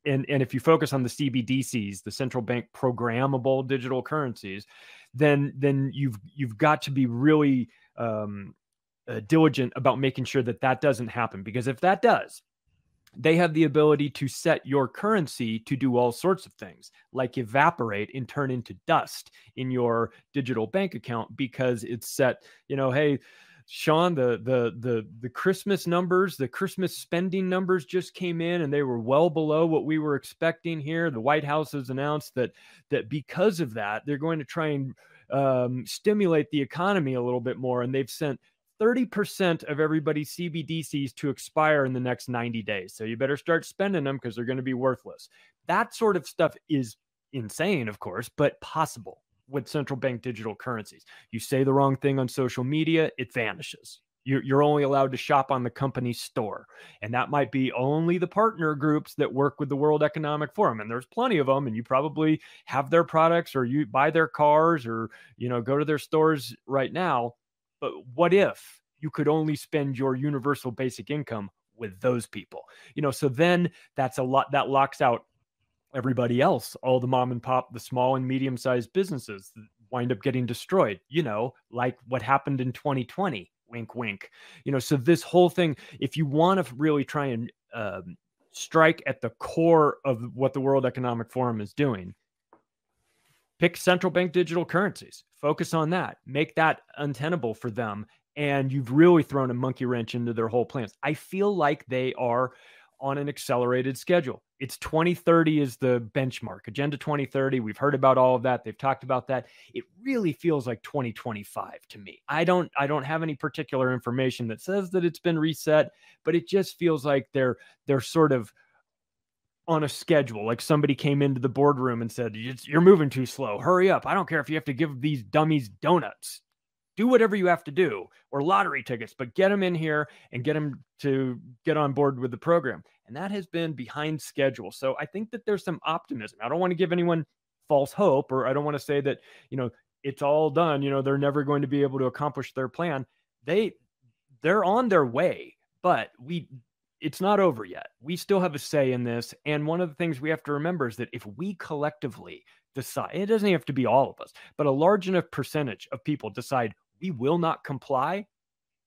and and if you focus on the CBDCs, the central bank programmable digital currencies, then then you've you've got to be really um, uh, diligent about making sure that that doesn't happen because if that does, they have the ability to set your currency to do all sorts of things, like evaporate and turn into dust in your digital bank account because it's set, you know, hey, Sean, the the the the Christmas numbers, the Christmas spending numbers just came in, and they were well below what we were expecting here. The White House has announced that that because of that, they're going to try and um, stimulate the economy a little bit more, and they've sent 30% of everybody's CBDCs to expire in the next 90 days. So you better start spending them because they're going to be worthless. That sort of stuff is insane, of course, but possible with central bank digital currencies. You say the wrong thing on social media, it vanishes. You're, only allowed to shop on the company's store. And that might be only the partner groups that work with the World Economic Forum. And there's plenty of them. And you probably have their products or you buy their cars or, you know, go to their stores right now. But what if you could only spend your universal basic income with those people? You know, so then that's a lot that locks out everybody else, all the mom and pop, the small and medium sized businesses wind up getting destroyed, you know, like what happened in 2020. Wink, wink. You know, so this whole thing, if you want to really try and um, strike at the core of what the World Economic Forum is doing, pick central bank digital currencies, focus on that, make that untenable for them. And you've really thrown a monkey wrench into their whole plans. I feel like they are on an accelerated schedule. It's 2030 is the benchmark. Agenda 2030. We've heard about all of that. They've talked about that. It really feels like 2025 to me. I don't I don't have any particular information that says that it's been reset, but it just feels like they're they're sort of on a schedule. Like somebody came into the boardroom and said, "You're moving too slow. Hurry up. I don't care if you have to give these dummies donuts do whatever you have to do or lottery tickets, but get them in here and get them to get on board with the program. And that has been behind schedule. So I think that there's some optimism. I don't want to give anyone false hope, or I don't want to say that, you know, it's all done, you know, they're never going to be able to accomplish their plan. They they're on their way, but we it's not over yet. We still have a say in this. And one of the things we have to remember is that if we collectively decide, it doesn't have to be all of us, but a large enough percentage of people decide we will not comply,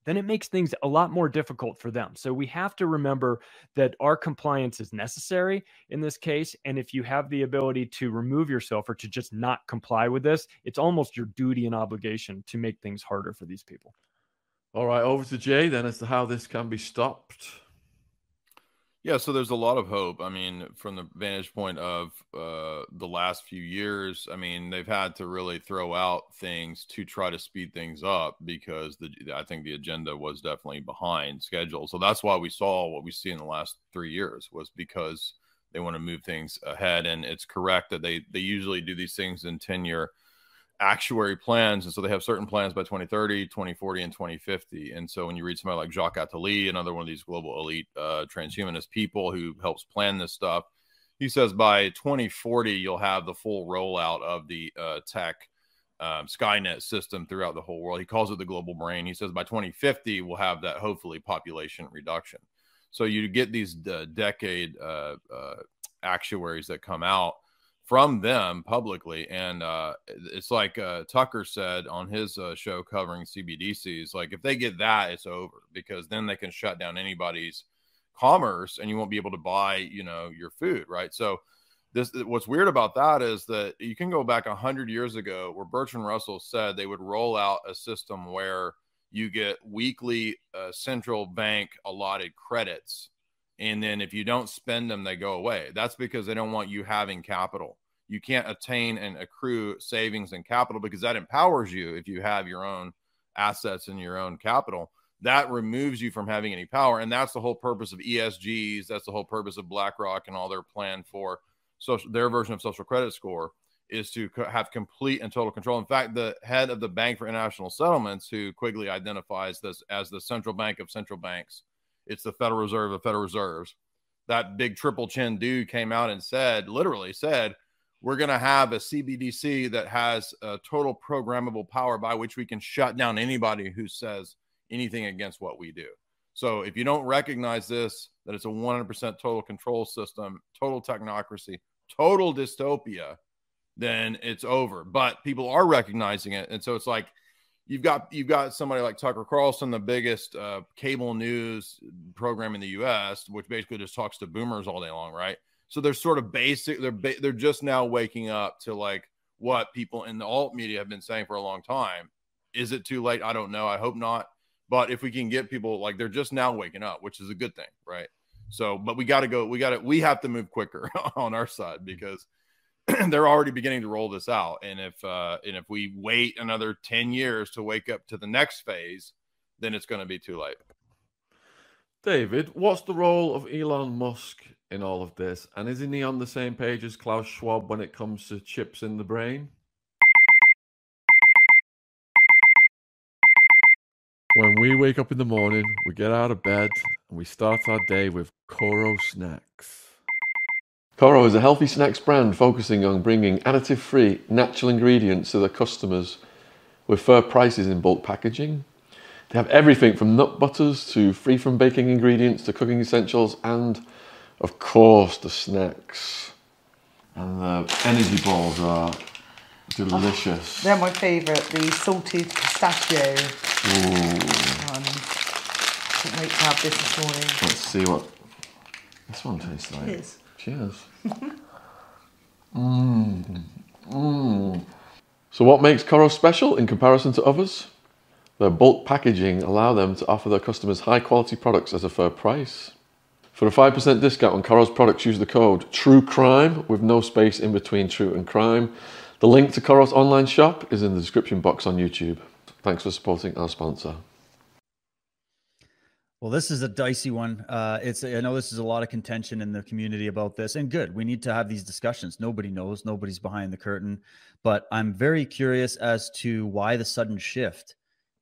then it makes things a lot more difficult for them. So we have to remember that our compliance is necessary in this case. And if you have the ability to remove yourself or to just not comply with this, it's almost your duty and obligation to make things harder for these people. All right, over to Jay then as to how this can be stopped. Yeah, so there's a lot of hope. I mean, from the vantage point of uh, the last few years, I mean, they've had to really throw out things to try to speed things up because the I think the agenda was definitely behind schedule. So that's why we saw what we see in the last three years was because they want to move things ahead. And it's correct that they they usually do these things in ten year actuary plans. And so they have certain plans by 2030, 2040, and 2050. And so when you read somebody like Jacques Attali, another one of these global elite uh, transhumanist people who helps plan this stuff, he says by 2040, you'll have the full rollout of the uh, tech um, Skynet system throughout the whole world. He calls it the global brain. He says by 2050, we'll have that hopefully population reduction. So you get these uh, decade uh, uh, actuaries that come out from them publicly. And uh, it's like uh, Tucker said on his uh, show covering CBDCs, like if they get that, it's over because then they can shut down anybody's commerce and you won't be able to buy, you know, your food, right? So this what's weird about that is that you can go back 100 years ago where Bertrand Russell said they would roll out a system where you get weekly uh, central bank allotted credits and then if you don't spend them they go away. That's because they don't want you having capital. You can't attain and accrue savings and capital because that empowers you if you have your own assets and your own capital. That removes you from having any power and that's the whole purpose of esgs that's the whole purpose of blackrock and all their plan for social their version of social credit score is to have complete and total control. In fact the head of the bank for international settlements who quigley identifies this as the central bank of central banks it's the federal reserve of federal reserves that big triple chin dude came out and said literally said we're going to have a CBDC that has a total programmable power by which we can shut down anybody who says anything against what we do. So if you don't recognize this, that it's a 100% total control system, total technocracy, total dystopia, then it's over. But people are recognizing it, and so it's like you've got you've got somebody like Tucker Carlson, the biggest uh, cable news program in the U.S., which basically just talks to boomers all day long, right? So they're sort of basic. They're ba- they're just now waking up to like what people in the alt media have been saying for a long time. Is it too late? I don't know. I hope not. But if we can get people like they're just now waking up, which is a good thing, right? So, but we got to go. We got to. We have to move quicker on our side because they're already beginning to roll this out. And if uh, and if we wait another ten years to wake up to the next phase, then it's going to be too late. David, what's the role of Elon Musk in all of this? And isn't he on the same page as Klaus Schwab when it comes to chips in the brain? When we wake up in the morning, we get out of bed and we start our day with Koro Snacks. Koro is a healthy snacks brand focusing on bringing additive free, natural ingredients to their customers with fair prices in bulk packaging they have everything from nut butters to free from baking ingredients to cooking essentials and, of course, the snacks. And the energy balls are delicious. Oh, they're my favourite, the salted pistachio. Ooh. Um, can't wait to have this this morning. Let's see what this one tastes like. Cheers. Cheers. Mmm. Mmm. So, what makes Koro special in comparison to others? Their bulk packaging allow them to offer their customers high quality products at a fair price. For a 5% discount on Koro's products, use the code True Crime with no space in between True and Crime. The link to Koro's online shop is in the description box on YouTube. Thanks for supporting our sponsor. Well, this is a dicey one. Uh, it's I know this is a lot of contention in the community about this, and good. We need to have these discussions. Nobody knows. Nobody's behind the curtain. But I'm very curious as to why the sudden shift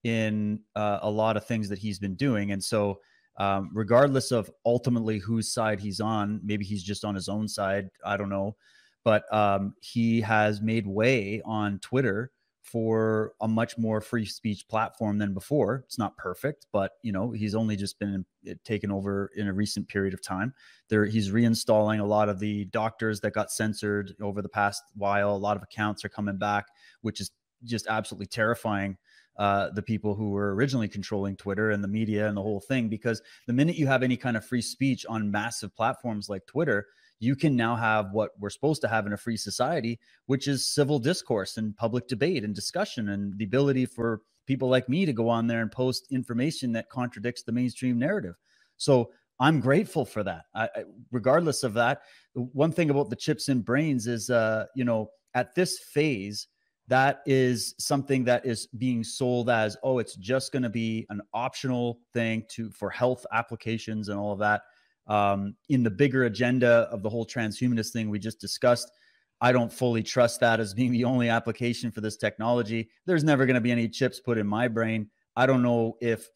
in uh, a lot of things that he's been doing. And so, um, regardless of ultimately whose side he's on, maybe he's just on his own side. I don't know. But um, he has made way on Twitter for a much more free speech platform than before. It's not perfect, but you know he's only just been uh, taken over in a recent period of time. There, he's reinstalling a lot of the doctors that got censored over the past while. A lot of accounts are coming back, which is just absolutely terrifying uh, the people who were originally controlling Twitter and the media and the whole thing. Because the minute you have any kind of free speech on massive platforms like Twitter, you can now have what we're supposed to have in a free society, which is civil discourse and public debate and discussion and the ability for people like me to go on there and post information that contradicts the mainstream narrative. So I'm grateful for that. I, I, regardless of that, one thing about the chips in brains is, uh, you know, at this phase, that is something that is being sold as oh it's just going to be an optional thing to for health applications and all of that um, in the bigger agenda of the whole transhumanist thing we just discussed i don't fully trust that as being the only application for this technology. There's never going to be any chips put in my brain. I don't know if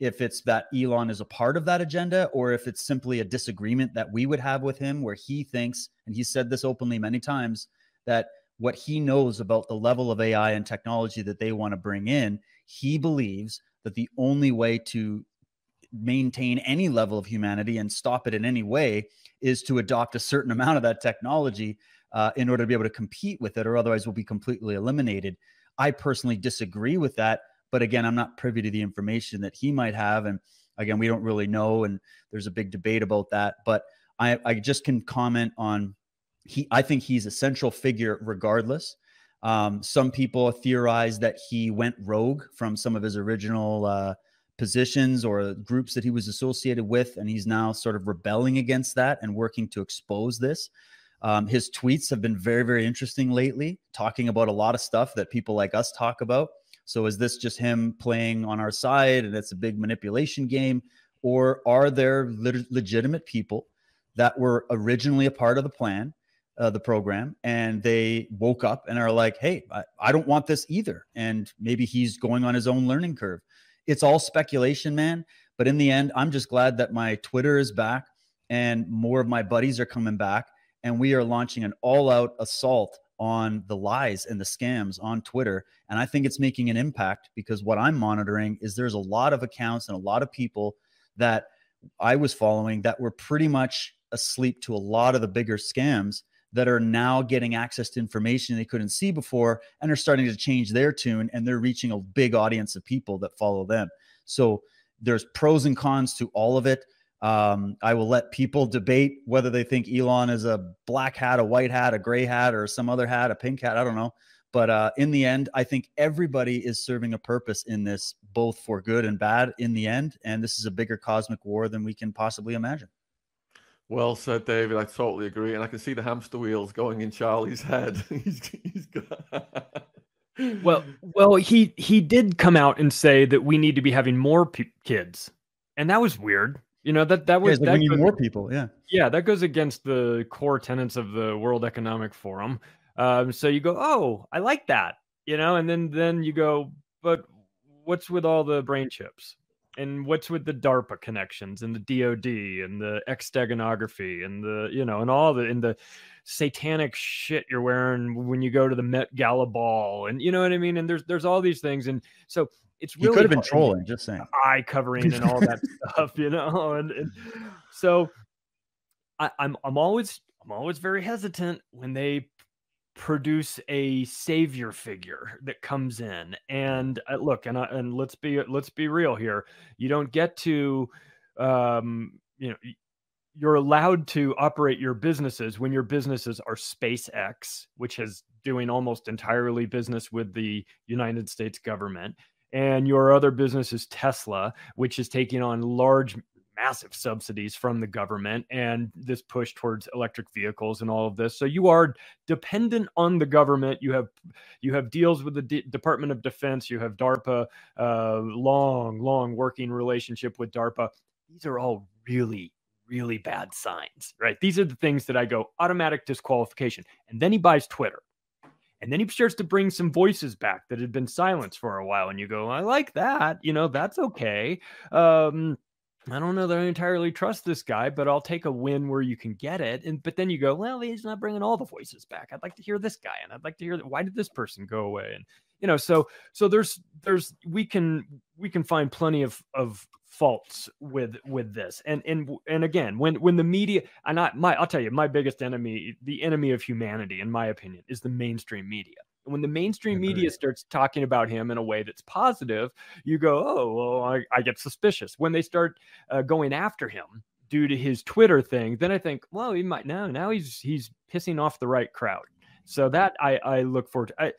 if it's that elon is a part of that agenda or if it's simply a disagreement that we would have with him where he thinks and he said this openly many times that what he knows about the level of AI and technology that they want to bring in, he believes that the only way to maintain any level of humanity and stop it in any way is to adopt a certain amount of that technology uh, in order to be able to compete with it, or otherwise we'll be completely eliminated. I personally disagree with that, but again, I'm not privy to the information that he might have, and again, we don't really know, and there's a big debate about that. But I, I just can comment on he I think he's a central figure regardless. Um, some people theorize that he went rogue from some of his original uh, positions or groups that he was associated with, and he's now sort of rebelling against that and working to expose this. Um, his tweets have been very, very interesting lately, talking about a lot of stuff that people like us talk about. So, is this just him playing on our side and it's a big manipulation game? Or are there le- legitimate people that were originally a part of the plan uh, the program and they woke up and are like, hey, I, I don't want this either. And maybe he's going on his own learning curve. It's all speculation, man. But in the end, I'm just glad that my Twitter is back and more of my buddies are coming back. And we are launching an all out assault on the lies and the scams on Twitter. And I think it's making an impact because what I'm monitoring is there's a lot of accounts and a lot of people that I was following that were pretty much asleep to a lot of the bigger scams that are now getting access to information they couldn't see before and are starting to change their tune and they're reaching a big audience of people that follow them. So there's pros and cons to all of it. Um, I will let people debate whether they think Elon is a black hat, a white hat, a gray hat, or some other hat, a pink hat. I don't know. But uh, in the end, I think everybody is serving a purpose in this both for good and bad in the end. And this is a bigger cosmic war than we can possibly imagine. Well said, David. I totally agree, and I can see the hamster wheels going in Charlie's head. he's, he's got... well, well, he he did come out and say that we need to be having more p- kids, and that was weird. You know that that was yeah, that we need goes, more people. Yeah, yeah, that goes against the core tenets of the World Economic Forum. Um, so you go, oh, I like that, you know, and then then you go, but what's with all the brain chips? And what's with the DARPA connections and the DoD and the exteganography and the you know and all the and the satanic shit you're wearing when you go to the Met Gala ball and you know what I mean? And there's there's all these things. And so it's really you could have been trolling just saying. eye covering and all that stuff you know? And, and so I, I'm I'm always I'm always very hesitant when they produce a savior figure that comes in. And uh, look and and let's be let's be real here. You don't get to um you know you're allowed to operate your businesses when your businesses are SpaceX which is doing almost entirely business with the United States government and your other business is Tesla which is taking on large massive subsidies from the government and this push towards electric vehicles and all of this. So you are dependent on the government. You have you have deals with the D- department of defense. You have darpa uh, long long working relationship with darpa. These are all really really bad signs right? These are the things that i go automatic disqualification. And then he buys twitter. And then he starts to bring some voices back that had been silenced for a while. And you go i like that. You know that's okay. Um I don't know that I entirely trust this guy, but I'll take a win where you can get it. And but then you go, well, he's not bringing all the voices back. I'd like to hear this guy, and I'd like to hear. Why did this person go away? And you know, so so there's there's we can we can find plenty of of faults with with this. And and and again, when when the media and I my I'll tell you, my biggest enemy, the enemy of humanity, in my opinion, is the mainstream media when the mainstream media starts talking about him in a way that's positive, you go, oh, well, I, I get suspicious. When they start uh, going after him due to his Twitter thing, then I think, well, he might now, now he's he's pissing off the right crowd. So that I I look forward to. I,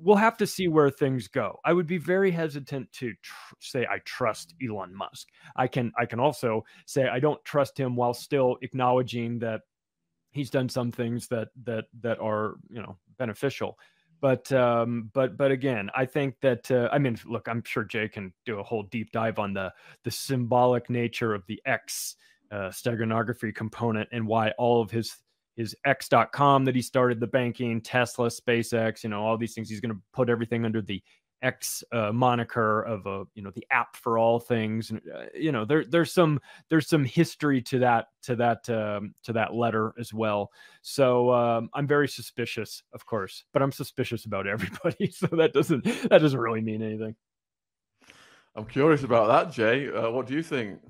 we'll have to see where things go. I would be very hesitant to tr- say I trust Elon Musk. I can I can also say I don't trust him while still acknowledging that he's done some things that that that are you know beneficial but um, but but again, I think that uh, I mean, look, I'm sure Jay can do a whole deep dive on the the symbolic nature of the X uh, steganography component and why all of his his X.com that he started the banking, Tesla, SpaceX, you know, all these things. He's going to put everything under the X uh, moniker of a you know the app for all things and uh, you know there there's some there's some history to that to that um, to that letter as well. So um, I'm very suspicious of course but I'm suspicious about everybody so that doesn't that doesn't really mean anything. I'm curious about that Jay. Uh, what do you think?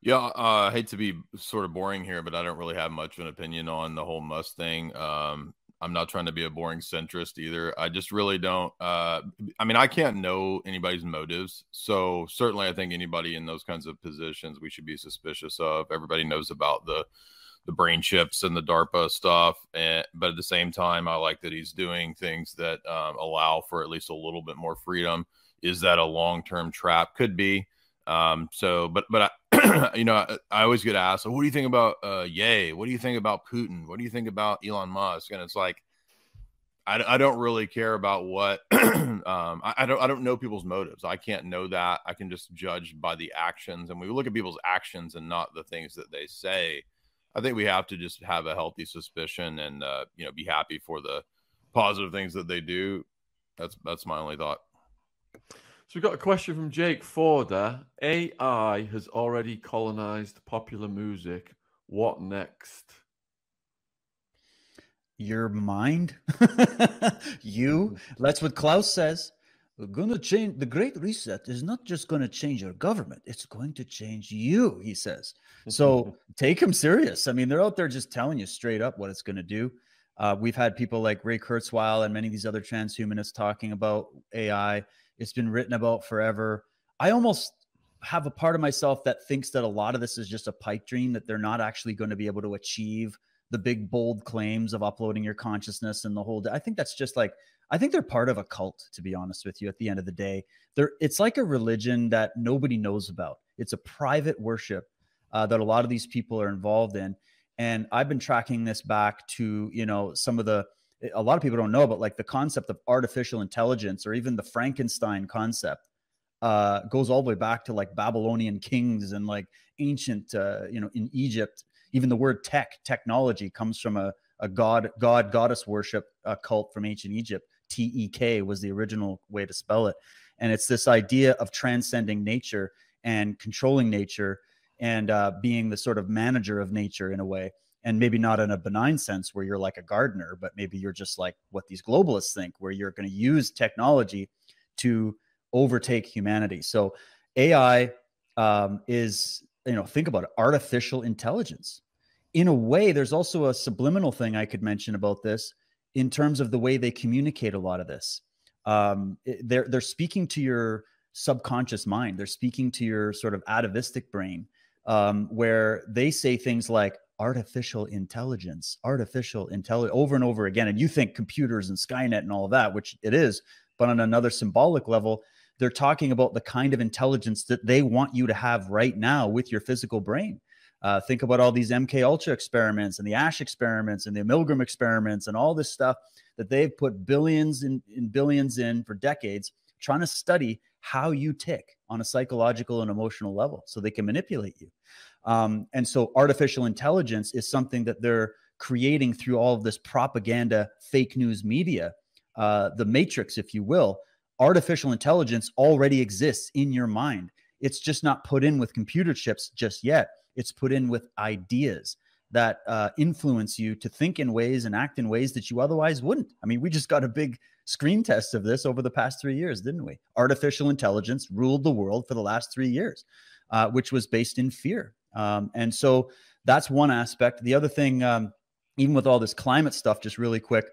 Yeah, uh, I hate to be sort of boring here, but I don't really have much of an opinion on the whole Mustang. Um, I'm not trying to be a boring centrist either. I just really don't. Uh, I mean, I can't know anybody's motives. So certainly, I think anybody in those kinds of positions we should be suspicious of. Everybody knows about the the brain chips and the DARPA stuff, and but at the same time, I like that he's doing things that um, allow for at least a little bit more freedom. Is that a long term trap? Could be. Um, so, but but I, you know, I, I, always get asked, "What do you think about uh, Ye? What do you think about Putin? What do you think about Elon Musk?" And it's like, I, I don't really care about what um, I, I, don't I don't know people's motives. I can't know that. I can just judge by the actions, and we look at people's actions and not the things that they say. I think we have to just have a healthy suspicion and uh, you know be happy for the positive things that they do. That's that's my only thought. So we've got a question from Jake Forder. AI has already colonized popular music. What next? Your mind? you? That's what Klaus says. We're going to change. The Great Reset is not just going to change your government, it's going to change you, he says. So take him serious. I mean, they're out there just telling you straight up what it's going to do. Uh, we've had people like Ray Kurzweil and many of these other transhumanists talking about AI it's been written about forever. I almost have a part of myself that thinks that a lot of this is just a pipe dream that they're not actually going to be able to achieve the big bold claims of uploading your consciousness and the whole i think that's just like i think they're part of a cult to be honest with you at the end of the day. They're it's like a religion that nobody knows about. It's a private worship uh, that a lot of these people are involved in. And i've been tracking this back to you know some of the a lot of people don't know but like the concept of artificial intelligence or even the frankenstein concept uh, goes all the way back to like babylonian kings and like ancient uh, you know in egypt. Even the word tech technology comes from a, a god god goddess worship uh, cult from ancient egypt. Tek was the original way to spell it. And it's this idea of transcending nature and controlling nature and uh, being the sort of manager of nature in a way and maybe not in a benign sense where you're like a gardener but maybe you're just like what these globalists think where you're going to use technology to overtake humanity. So ai um, is you know think about it artificial intelligence. In a way there's also a subliminal thing i could mention about this in terms of the way they communicate a lot of this. Um, they're they're speaking to your subconscious mind. They're speaking to your sort of atavistic brain um, where they say things like artificial intelligence artificial intelligence over and over again and you think computers and skynet and all of that which it is but on another symbolic level they're talking about the kind of intelligence that they want you to have right now with your physical brain. Uh, think about all these MK Ultra experiments and the Asch experiments and the Milgram experiments and all this stuff that they've put billions and billions in for decades, trying to study how you tick on a psychological and emotional level, so they can manipulate you. Um, and so, artificial intelligence is something that they're creating through all of this propaganda, fake news media, uh, the matrix, if you will, artificial intelligence already exists in your mind. It's just not put in with computer chips just yet. It's put in with ideas that uh, influence you to think in ways and act in ways that you otherwise wouldn't. I mean, we just got a big screen test of this over the past three years, didn't we? Artificial intelligence ruled the world for the last three years, uh, which was based in fear. Um, and so that's one aspect. The other thing, um, even with all this climate stuff, just really quick,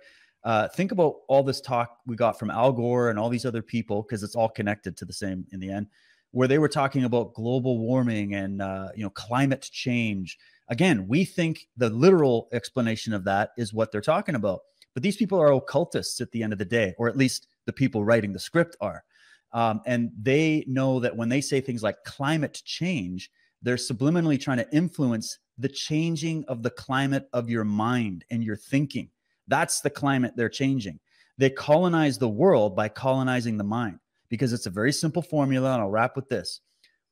uh, think about all this talk we got from Al Gore and all these other people, because it's all connected to the same in the end, where they were talking about global warming and uh, you know climate change. Again, we think the literal explanation of that is what they're talking about, but these people are occultists at the end of the day, or at least the people writing the script are, um, and they know that when they say things like climate change, they're subliminally trying to influence the changing of the climate of your mind and your thinking that's the climate they're changing. They colonize the world by colonizing the mind because it's a very simple formula. And I'll wrap with this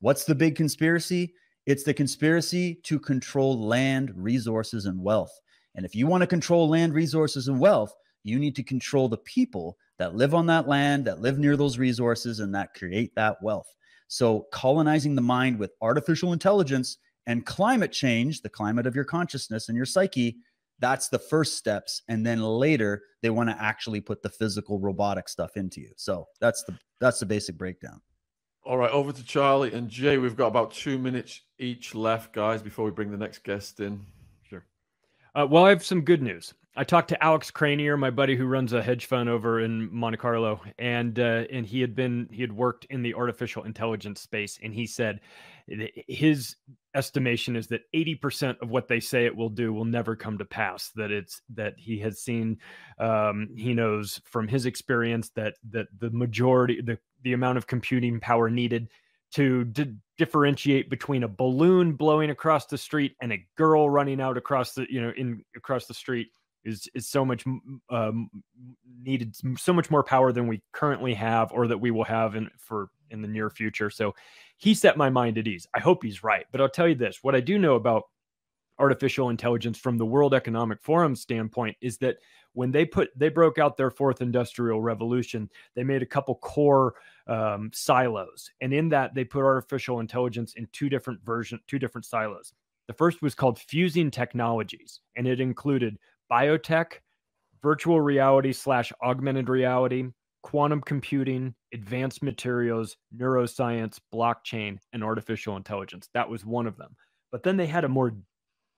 What's the big conspiracy? It's the conspiracy to control land, resources, and wealth. And if you want to control land, resources, and wealth, you need to control the people that live on that land, that live near those resources, and that create that wealth. So, colonizing the mind with artificial intelligence and climate change, the climate of your consciousness and your psyche, that's the first steps. And then later they want to actually put the physical robotic stuff into you. So that's the that's the basic breakdown. All right over to charlie and jay. We've got about two minutes each left guys before we bring the next guest in. Sure. Uh, well i have some good news i talked to alex cranier my buddy who runs a hedge fund over in monte carlo and uh, and he had been he had worked in the artificial intelligence space and he said his estimation is that 80% of what they say it will do will never come to pass that it's that he has seen um, he knows from his experience that that the majority the the amount of computing power needed to d- differentiate between a balloon blowing across the street and a girl running out across the you know in across the street is is so much um, needed so much more power than we currently have or that we will have in for in the near future so he set my mind at ease. I hope he's right. But I'll tell you this what I do know about artificial intelligence from the World Economic Forum standpoint is that when they put they broke out their fourth industrial revolution they made a couple core um, silos and in that they put artificial intelligence in two different version two different silos the first was called fusing technologies and it included biotech virtual reality slash augmented reality quantum computing, advanced materials, neuroscience, blockchain, and artificial intelligence. That was one of them. But then they had a more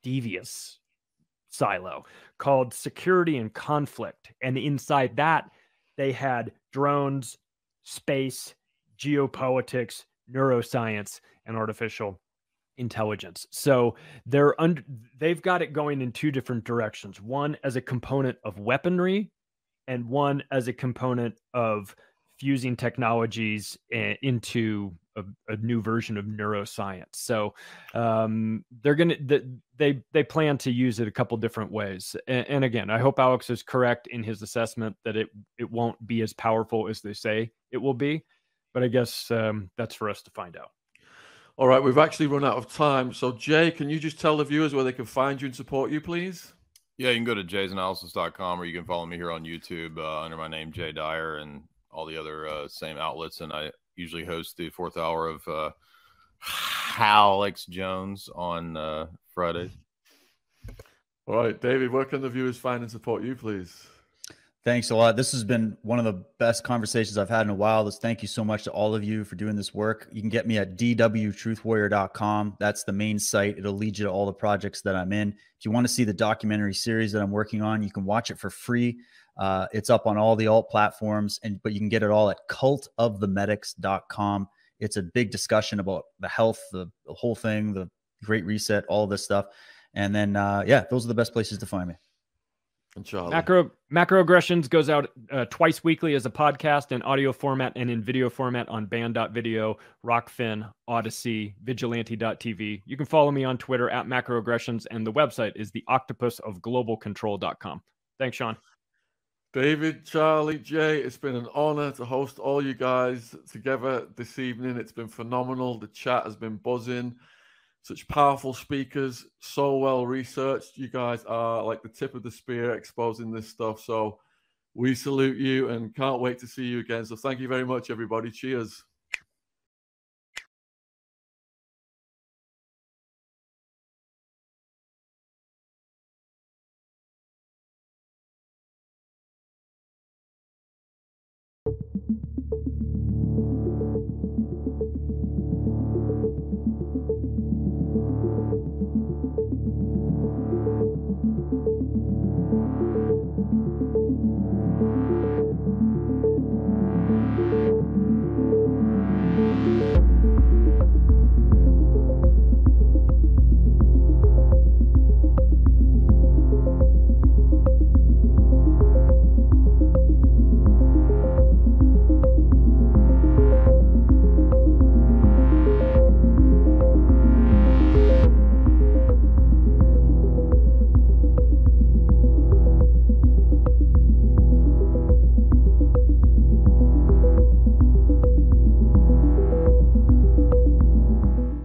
devious silo called security and conflict. And inside that, they had drones, space, geopolitics, neuroscience, and artificial intelligence. So they're under they've got it going in two different directions. One as a component of weaponry and one as a component of fusing technologies into a, a new version of neuroscience. So um, they're gonna they they plan to use it a couple different ways. And, and, again, I hope Alex is correct in his assessment that it it won't be as powerful as they say it will be. But I guess um, that's for us to find out. All right, we've actually run out of time. So Jay, can you just tell the viewers where they can find you and support you, please? Yeah, you can go to jaysanalysis.com or you can follow me here on YouTube uh, under my name, Jay Dyer, and all the other uh, same outlets. And I usually host the fourth hour of uh, Alex Jones on uh, Fridays. All right, David, where can the viewers find and support you, please? Thanks a lot. This has been one of the best conversations I've had in a while. This thank you so much to all of you for doing this work. You can get me at dwtruthwarrior.com. That's the main site. It'll lead you to all the projects that I'm in. If you want to see the documentary series that I'm working on, you can watch it for free. Uh, it's up on all the alt platforms, and but you can get it all at cultofthemedics.com. It's a big discussion about the health, the, the whole thing, the Great Reset, all this stuff. And then, uh, yeah, those are the best places to find me. Macro macroaggressions goes out uh, twice weekly as a podcast in audio format and in video format on banned.video, Rokfin, Odysee, Vigilante.tv. You can follow me on Twitter at macroaggressions, and the website is the octopus of globalcontrol.com. Thanks, Sean. David, Charlie, Jay, it's been an honor to host all you guys together this evening. It's been phenomenal. The chat has been buzzing such powerful speakers, so well researched. You guys are like the tip of the spear exposing this stuff. So we salute you and can't wait to see you again. So thank you very much, everybody. Cheers.